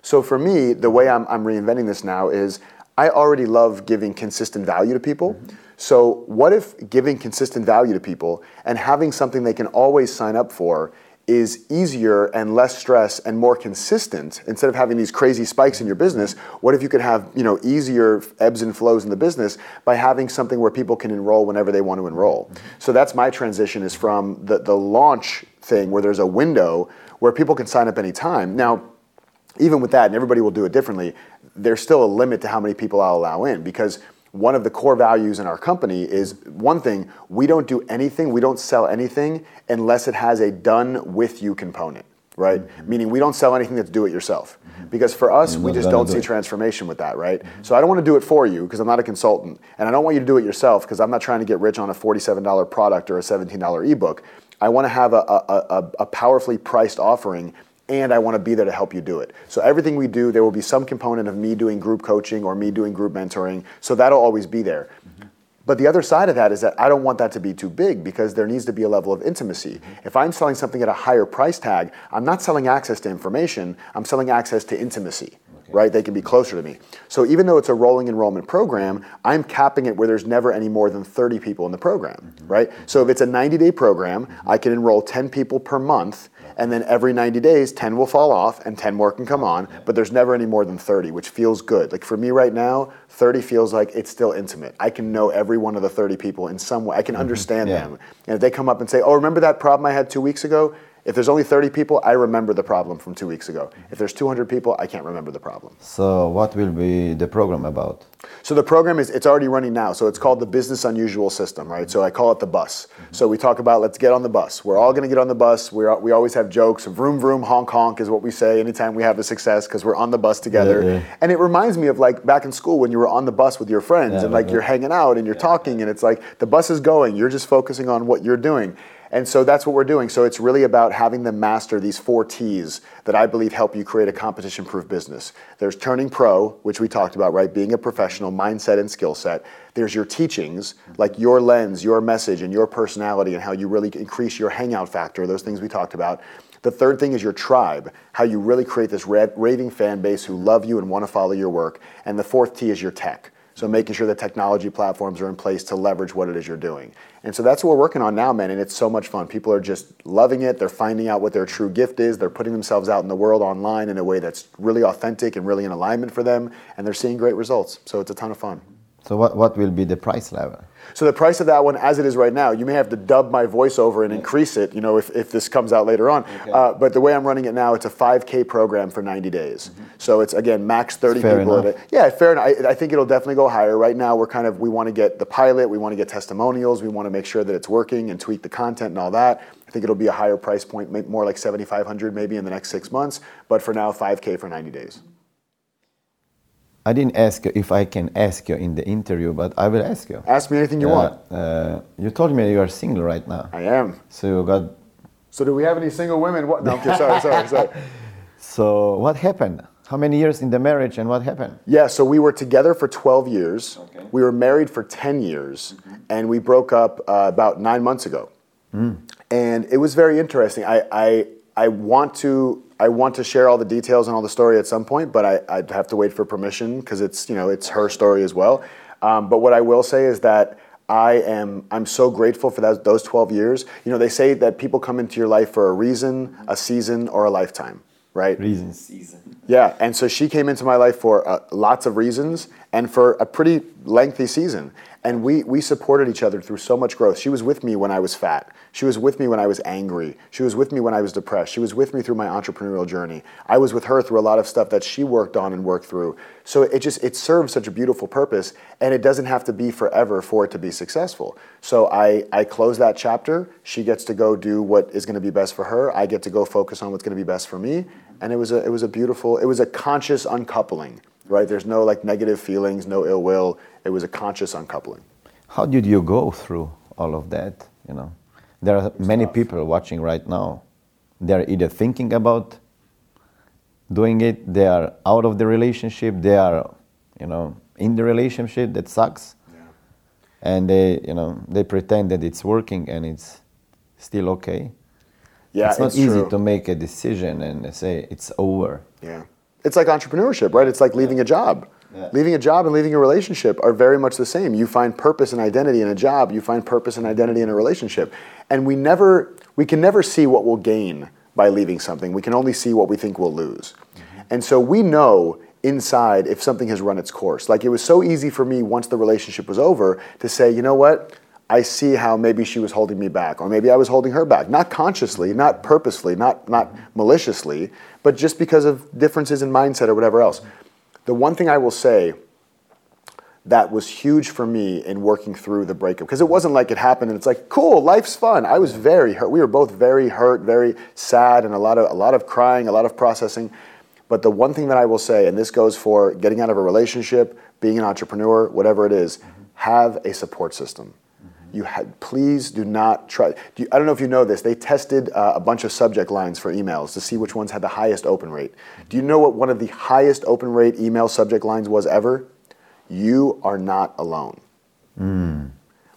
So for me, the way I'm, I'm reinventing this now is I already love giving consistent value to people. Mm-hmm. So what if giving consistent value to people and having something they can always sign up for is easier and less stress and more consistent instead of having these crazy spikes in your business what if you could have you know easier ebbs and flows in the business by having something where people can enroll whenever they want to enroll? So that's my transition is from the, the launch thing where there's a window where people can sign up anytime. Now even with that, and everybody will do it differently, there's still a limit to how many people I'll allow in because one of the core values in our company is one thing, we don't do anything, we don't sell anything unless it has a done with you component, right? Mm-hmm. Meaning we don't sell anything that's do it yourself. Mm-hmm. Because for us, mm-hmm. we just don't do see it. transformation with that, right? So I don't want to do it for you because I'm not a consultant. And I don't want you to do it yourself because I'm not trying to get rich on a $47 product or a $17 ebook. I want to have a, a, a, a powerfully priced offering and I want to be there to help you do it. So everything we do, there will be some component of me doing group coaching or me doing group mentoring. So that'll always be there. Mm-hmm. But the other side of that is that I don't want that to be too big because there needs to be a level of intimacy. Mm-hmm. If I'm selling something at a higher price tag, I'm not selling access to information, I'm selling access to intimacy. Right? They can be closer to me. So even though it's a rolling enrollment program, I'm capping it where there's never any more than 30 people in the program. Mm-hmm. Right? So if it's a 90 day program, I can enroll 10 people per month and then every 90 days 10 will fall off and 10 more can come on but there's never any more than 30 which feels good. Like for me right now 30 feels like it's still intimate. I can know every one of the 30 people in some way. I can mm-hmm. understand Yeah. them. And if they come up and say oh remember that problem i had two weeks ago if there's only 30 people i remember the problem from two weeks ago if there's 200 people i can't remember the problem So, what will be the program about? so the program is it's already running now. So it's called the Business Unusual System, right? So I call it the bus. Mm-hmm. So we talk about let's get on the bus. We're all going to get on the bus. We we always have jokes. Vroom vroom honk honk is what we say anytime we have a success because we're on the bus together. Yeah, yeah. And it reminds me of like back in school when you were on the bus with your friends Yeah, and like you're hanging out and you're talking and it's like the bus is going. You're just focusing on what you're doing. And so that's what we're doing. So it's really about having them master these four T's that I believe help you create a competition proof business. There's turning pro, which we talked about, right? Being a professional, mindset and skill set. There's your teachings, like your lens, your message, and your personality, and how you really increase your hangout factor, those things we talked about. The third thing is your tribe, how you really create this raving fan base who love you and want to follow your work. And the fourth T is your tech. So making sure the technology platforms are in place to leverage what it is you're doing. And so that's what we're working on now, man. And it's so much fun. People are just loving it. They're finding out what their true gift is. They're putting themselves out in the world online in a way that's really authentic and really in alignment for them. And they're seeing great results. So it's a ton of fun. So, what, what will be the price level? So the price of that one, as it is right now, you may have to dub my voiceover and increase it, you know, if, if this comes out later on. Uh, but the way I'm running it now, it's a 5K program for 90 days. So it's again max 30 Fair people. enough. It. Yeah, fair enough. I, I think it'll definitely go higher. Right now, we're kind of we want to get the pilot, we want to get testimonials, we want to make sure that it's working and tweak the content and all that. I think it'll be a higher price point, more like 7,500 maybe in the next six months. But for now, 5K for 90 days. I didn't ask you if I can ask you in the interview, but I will ask you. Ask me anything you Uh, want. uh, you told me you are single right now. I am. So you got. So do we have any single women? What? No, okay, sorry, sorry, sorry. So what happened? How many years in the marriage and what happened? Yeah, so we were together for 12 years. Okay. Mm-hmm. We were married for 10 years, and we broke up uh, about nine months ago. Mm. And it was very interesting. I, I, I, want to, I want to share all the details and all the story at some point, but I, I'd have to wait for permission because it's, you know, it's her story as well. Um, but what I will say is that I am I'm so grateful for that, those 12 years. You know, they say that people come into your life for a reason, a season, or a lifetime, right? Reasons. Season. Yeah, and so she came into my life for uh, lots of reasons and for a pretty lengthy season. And we, we supported each other through so much growth. She was with me when I was fat. She was with me when I was angry. She was with me when I was depressed. She was with me through my entrepreneurial journey. I was with her through a lot of stuff that she worked on and worked through. So it just it serves such a beautiful purpose and it doesn't have to be forever for it to be successful. So I, I close that chapter. She gets to go do what is going to be best for her. I get to go focus on what's going to be best for me. And it was a it was a beautiful it was a conscious uncoupling, right? There's no like negative feelings, no ill will. It was a conscious uncoupling. How did you go through all of that? You know, there are many people watching right now. They're either thinking about doing it, they are out of the relationship, they are, you know, in the relationship that sucks, and they, you know, they pretend that it's working and it's still okay. Yeah, it's not it's easy true. to make a decision and say it's over. Yeah. It's like entrepreneurship, right? It's like leaving a job. Yeah. Leaving a job and leaving a relationship are very much the same. You find purpose and identity in a job, you find purpose and identity in a relationship. And we never we can never see what we'll gain by leaving something. We can only see what we think we'll lose. Mm-hmm. And so we know inside if something has run its course. Like it was so easy for me once the relationship was over to say, "You know what? I see how maybe she was holding me back, or maybe I was holding her back. Not consciously, not purposely, not, not maliciously, but just because of differences in mindset or whatever else. The one thing I will say that was huge for me in working through the breakup, because it wasn't like it happened and it's like, cool, life's fun. I was very hurt. We were both very hurt, very sad, and a lot of, a lot of crying, a lot of processing. But the one thing that I will say, and this goes for getting out of a relationship, being an entrepreneur, whatever it is, mm-hmm. have a support system. You had, please do not try. Do you, I don't know if you know this. They tested uh, a bunch of subject lines for emails to see which ones had the highest open rate. Do you know what one of the highest open rate email subject lines was ever? You are not alone.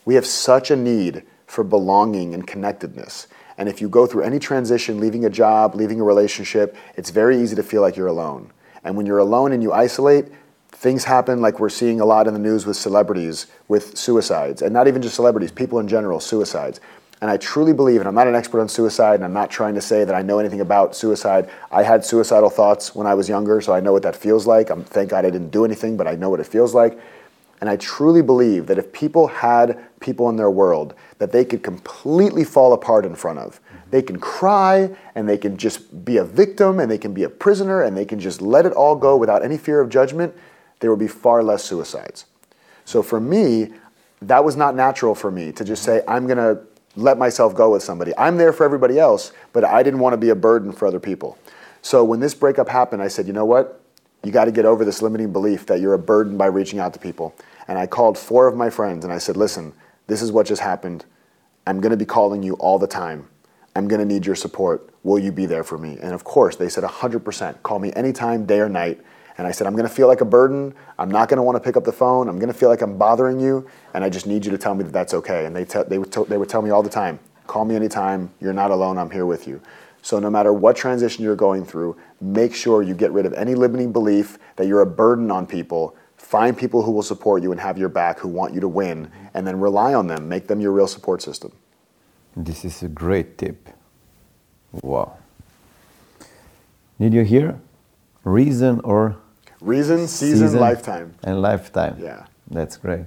We have such a need for belonging and connectedness. And if you go through any transition, leaving a job, leaving a relationship, it's very easy to feel like you're alone. And when you're alone and you isolate, things happen like we're seeing a lot in the news with celebrities with suicides and not even just celebrities people in general suicides. And i truly believe and i'm not an expert on suicide and i'm not trying to say that i know anything about suicide. I had suicidal thoughts when i was younger so i know what that feels like. I'm thank god i didn't do anything but i know what it feels like. And i truly believe that if people had people in their world that they could completely fall apart in front of mm-hmm. they can cry and they can just be a victim and they can be a prisoner and they can just let it all go without any fear of judgment there would be far less suicides. So for me, that was not natural for me to just say, I'm going to let myself go with somebody. I'm there for everybody else, but I didn't want to be a burden for other people. So when this breakup happened, I said, you know what? You got to get over this limiting belief that you're a burden by reaching out to people. And I called four of my friends and I said, listen, this is what just happened. I'm going to be calling you all the time. I'm going to need your support. Will you be there for me? And of course, they said 100%. Call me anytime, day or night. And I said, I'm going to feel like a burden. I'm not going to want to pick up the phone. I'm going to feel like I'm bothering you. And I just need you to tell me that that's okay. And they, te- they, would t- they would tell me all the time call me anytime. You're not alone. I'm here with you. So no matter what transition you're going through, make sure you get rid of any limiting belief that you're a burden on people. Find people who will support you and have your back, who want you to win, and then rely on them. Make them your real support system. This is a great tip. Wow. Did you hear? Reason or Reason, season, season, lifetime. And lifetime. Yeah. That's great.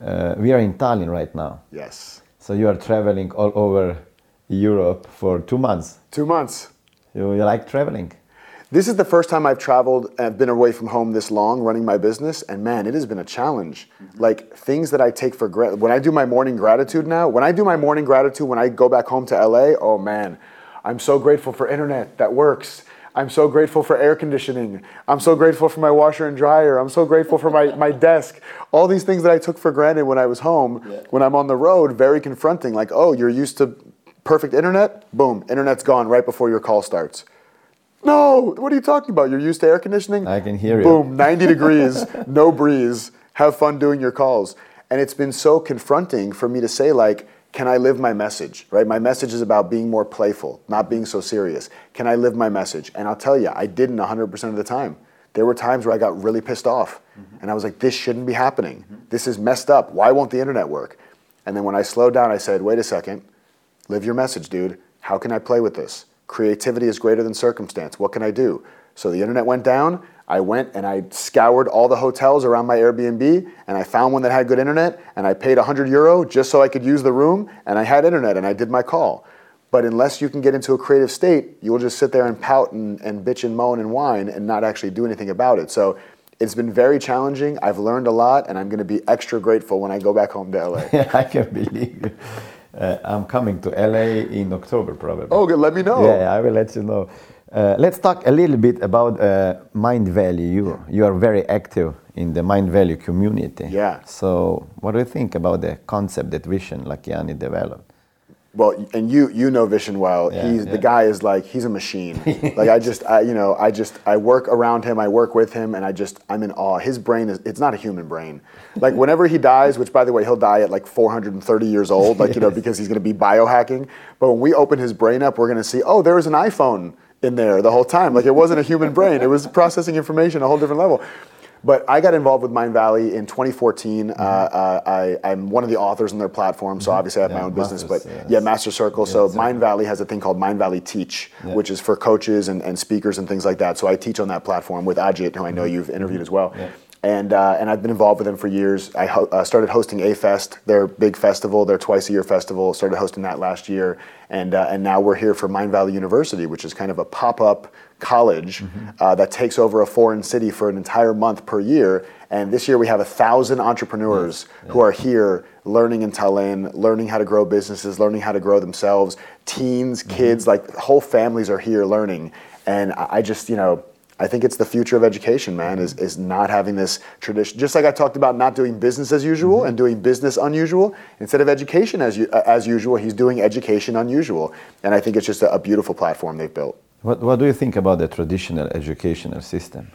Uh, we are in Tallinn right now. Yes. So you are traveling all over Europe for two months. Two months. You, you like traveling? This is the first time I've traveled and been away from home this long running my business, and man, it has been a challenge. Mm-hmm. Like things that I take for granted. When I do my morning gratitude now, when I do my morning gratitude, when I go back home to LA, oh man, I'm so grateful for internet that works I'm so grateful for air conditioning. I'm so grateful for my washer and dryer. I'm so grateful for my, my desk. All these things that I took for granted when I was home, yeah. when I'm on the road, very confronting. Like, oh, you're used to perfect internet? Boom, internet's gone right before your call starts. No, what are you talking about? You're used to air conditioning? I can hear you. Boom, 90 degrees, no breeze. Have fun doing your calls. And it's been so confronting for me to say, like, can I live my message? Right? My message is about being more playful, not being so serious. Can I live my message? And I'll tell you, I didn't 100% of the time. There were times where I got really pissed off. Mm-hmm. And I was like, this shouldn't be happening. Mm-hmm. This is messed up. Why won't the internet work? And then when I slowed down, I said, wait a second, live your message, dude. How can I play with this? Creativity is greater than circumstance. What can I do? So the internet went down. I went and I scoured all the hotels around my Airbnb and I found one that had good internet and I paid 100 euro just so I could use the room and I had internet and I did my call. But unless you can get into a creative state, you will just sit there and pout and, and bitch and moan and whine and not actually do anything about it. So it's been very challenging. I've learned a lot and I'm going to be extra grateful when I go back home to LA. I can believe it. Uh, I'm coming to LA in October probably. Oh, good. Let me know. Yeah, I will let you know. Uh, let's talk a little bit about uh, value. You you are very active in the Mindvalley community. Yeah. So, what do you think about the concept that Vishen Lakhiani developed? Well, and you you know Vishen well. Yeah, he's yeah. the guy is like he's a machine. like I just I you know I just I work around him. I work with him, and I just I'm in awe. His brain is it's not a human brain. Like whenever he dies, which by the way he'll die at like 430 years old, like you know because he's going to be biohacking. But when we open his brain up, we're going to see oh there was an iPhone in there the whole time. Like it wasn't a human brain; it was processing information a whole different level. But I got involved with Mindvalley in 2014. Mm-hmm. Uh, uh, I, am one of the authors on their platform, so mm-hmm. obviously I have yeah, my own business. But yeah, yeah Master Circle. Yeah, so Mindvalley has a thing called Mindvalley Teach, which is for coaches and, and speakers and things like that. So I teach on that platform with Ajit, who I know mm-hmm. you've interviewed as well and uh, and I've been involved with them for years. I ho- uh, started hosting A Fest, their big festival, their twice a year festival. Started hosting that last year, and uh, and now we're here for Mindvalley University, which is kind of a pop up college mm-hmm. Uh, that takes over a foreign city for an entire month per year. And this year we have a thousand entrepreneurs yeah. who are here learning in Tallinn, learning how to grow businesses, learning how to grow themselves. Teens, mm-hmm. kids, like whole families are here learning. And I just, you know, I think it's the future of education, man, is, is not having this tradition. Just like I talked about not doing business as usual mm-hmm. and doing business unusual, instead of education as, uh, as usual, he's doing education unusual. And I think it's just a, a beautiful platform they've built. What, what do you think about the traditional educational system?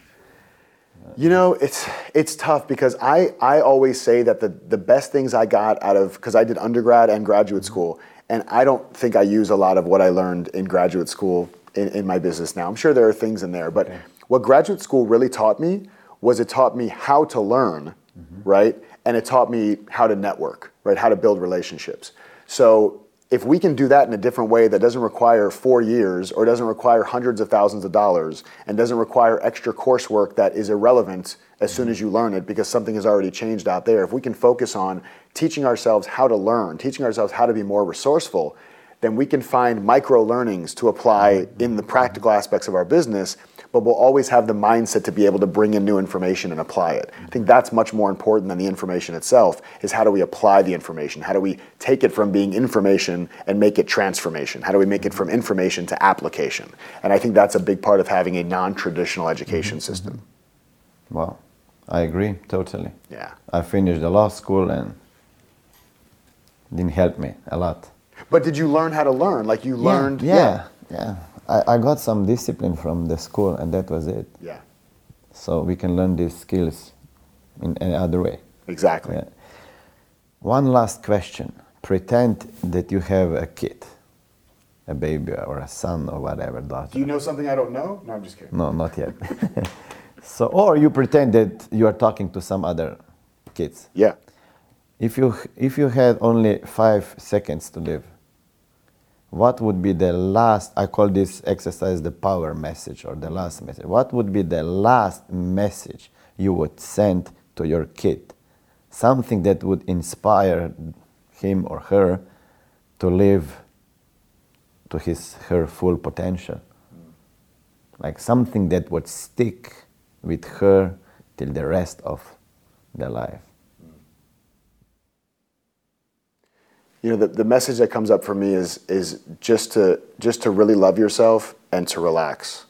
You know, it's it's tough because I I always say that the the best things I got out of because I did undergrad and graduate school, and I don't think I use a lot of what I learned in graduate school in, in my business now. I'm sure there are things in there, but what graduate school really taught me was it taught me how to learn, mm-hmm. right? And it taught me how to network, right? How to build relationships. So if we can do that in a different way that doesn't require four years or doesn't require hundreds of thousands of dollars and doesn't require extra coursework that is irrelevant as soon as mm-hmm. you learn it because something has already changed out there, if we can focus on teaching ourselves how to learn, teaching ourselves how to be more resourceful, then we can find micro learnings to apply mm-hmm. in the practical aspects of our business but we'll always have the mindset to be able to bring in new information and apply it. I think that's much more important than the information itself is how do we apply the information? How do we take it from being information and make it transformation? How do we make it from information to application? And I think that's a big part of having a non-traditional education mm-hmm. system. Well, I agree totally. Yeah. I finished the law school and didn't help me a lot. But did you learn how to learn? Like you learned Yeah, yeah. I, I got some discipline from the school and that was it. Yeah. So we can learn these skills in any other way. Exactly. Yeah. One last question. Pretend that you have a kid, a baby or a son or whatever, daughter. Do you know something I don't know? No, I'm just kidding. No, not yet. so, or you pretend that you are talking to some other kids. Yeah. If you if you had only five seconds to live, what would be the last? I call this exercise the power message or the last message. What would be the last message you would send to your kid? Something that would inspire him or her to live to his her full potential. Like something that would stick with her till the rest of their life. You know, the, the message that comes up for me is is just to just to really love yourself and to relax.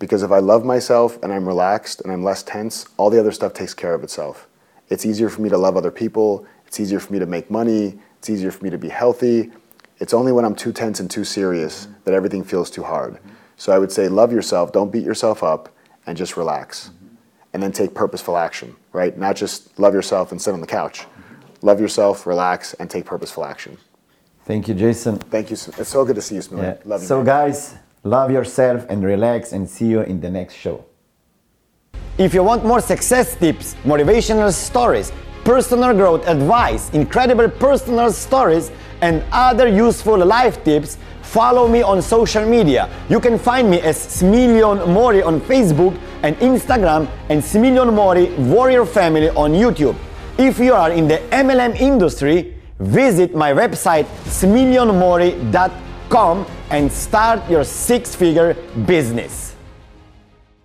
Because if I love myself and I'm relaxed and I'm less tense, all the other stuff takes care of itself. It's easier for me to love other people, it's easier for me to make money, it's easier for me to be healthy. It's only when I'm too tense and too serious that everything feels too hard. So I would say love yourself, don't beat yourself up, and just relax. And then take purposeful action, right? Not just love yourself and sit on the couch. Love yourself, relax, and take purposeful action. Thank you, Jason. Thank you. so- It's so good to see you, Smiley. Yeah. Love you. So, man. guys, love yourself and relax, and see you in the next show. If you want more success tips, motivational stories, personal growth advice, incredible personal stories, and other useful life tips, follow me on social media. You can find me as Smiljan Mori on Facebook and Instagram, and Smiljan Mori Warrior Family on YouTube. If you are in the MLM industry, visit my website smiljanmori.com and start your six figure business.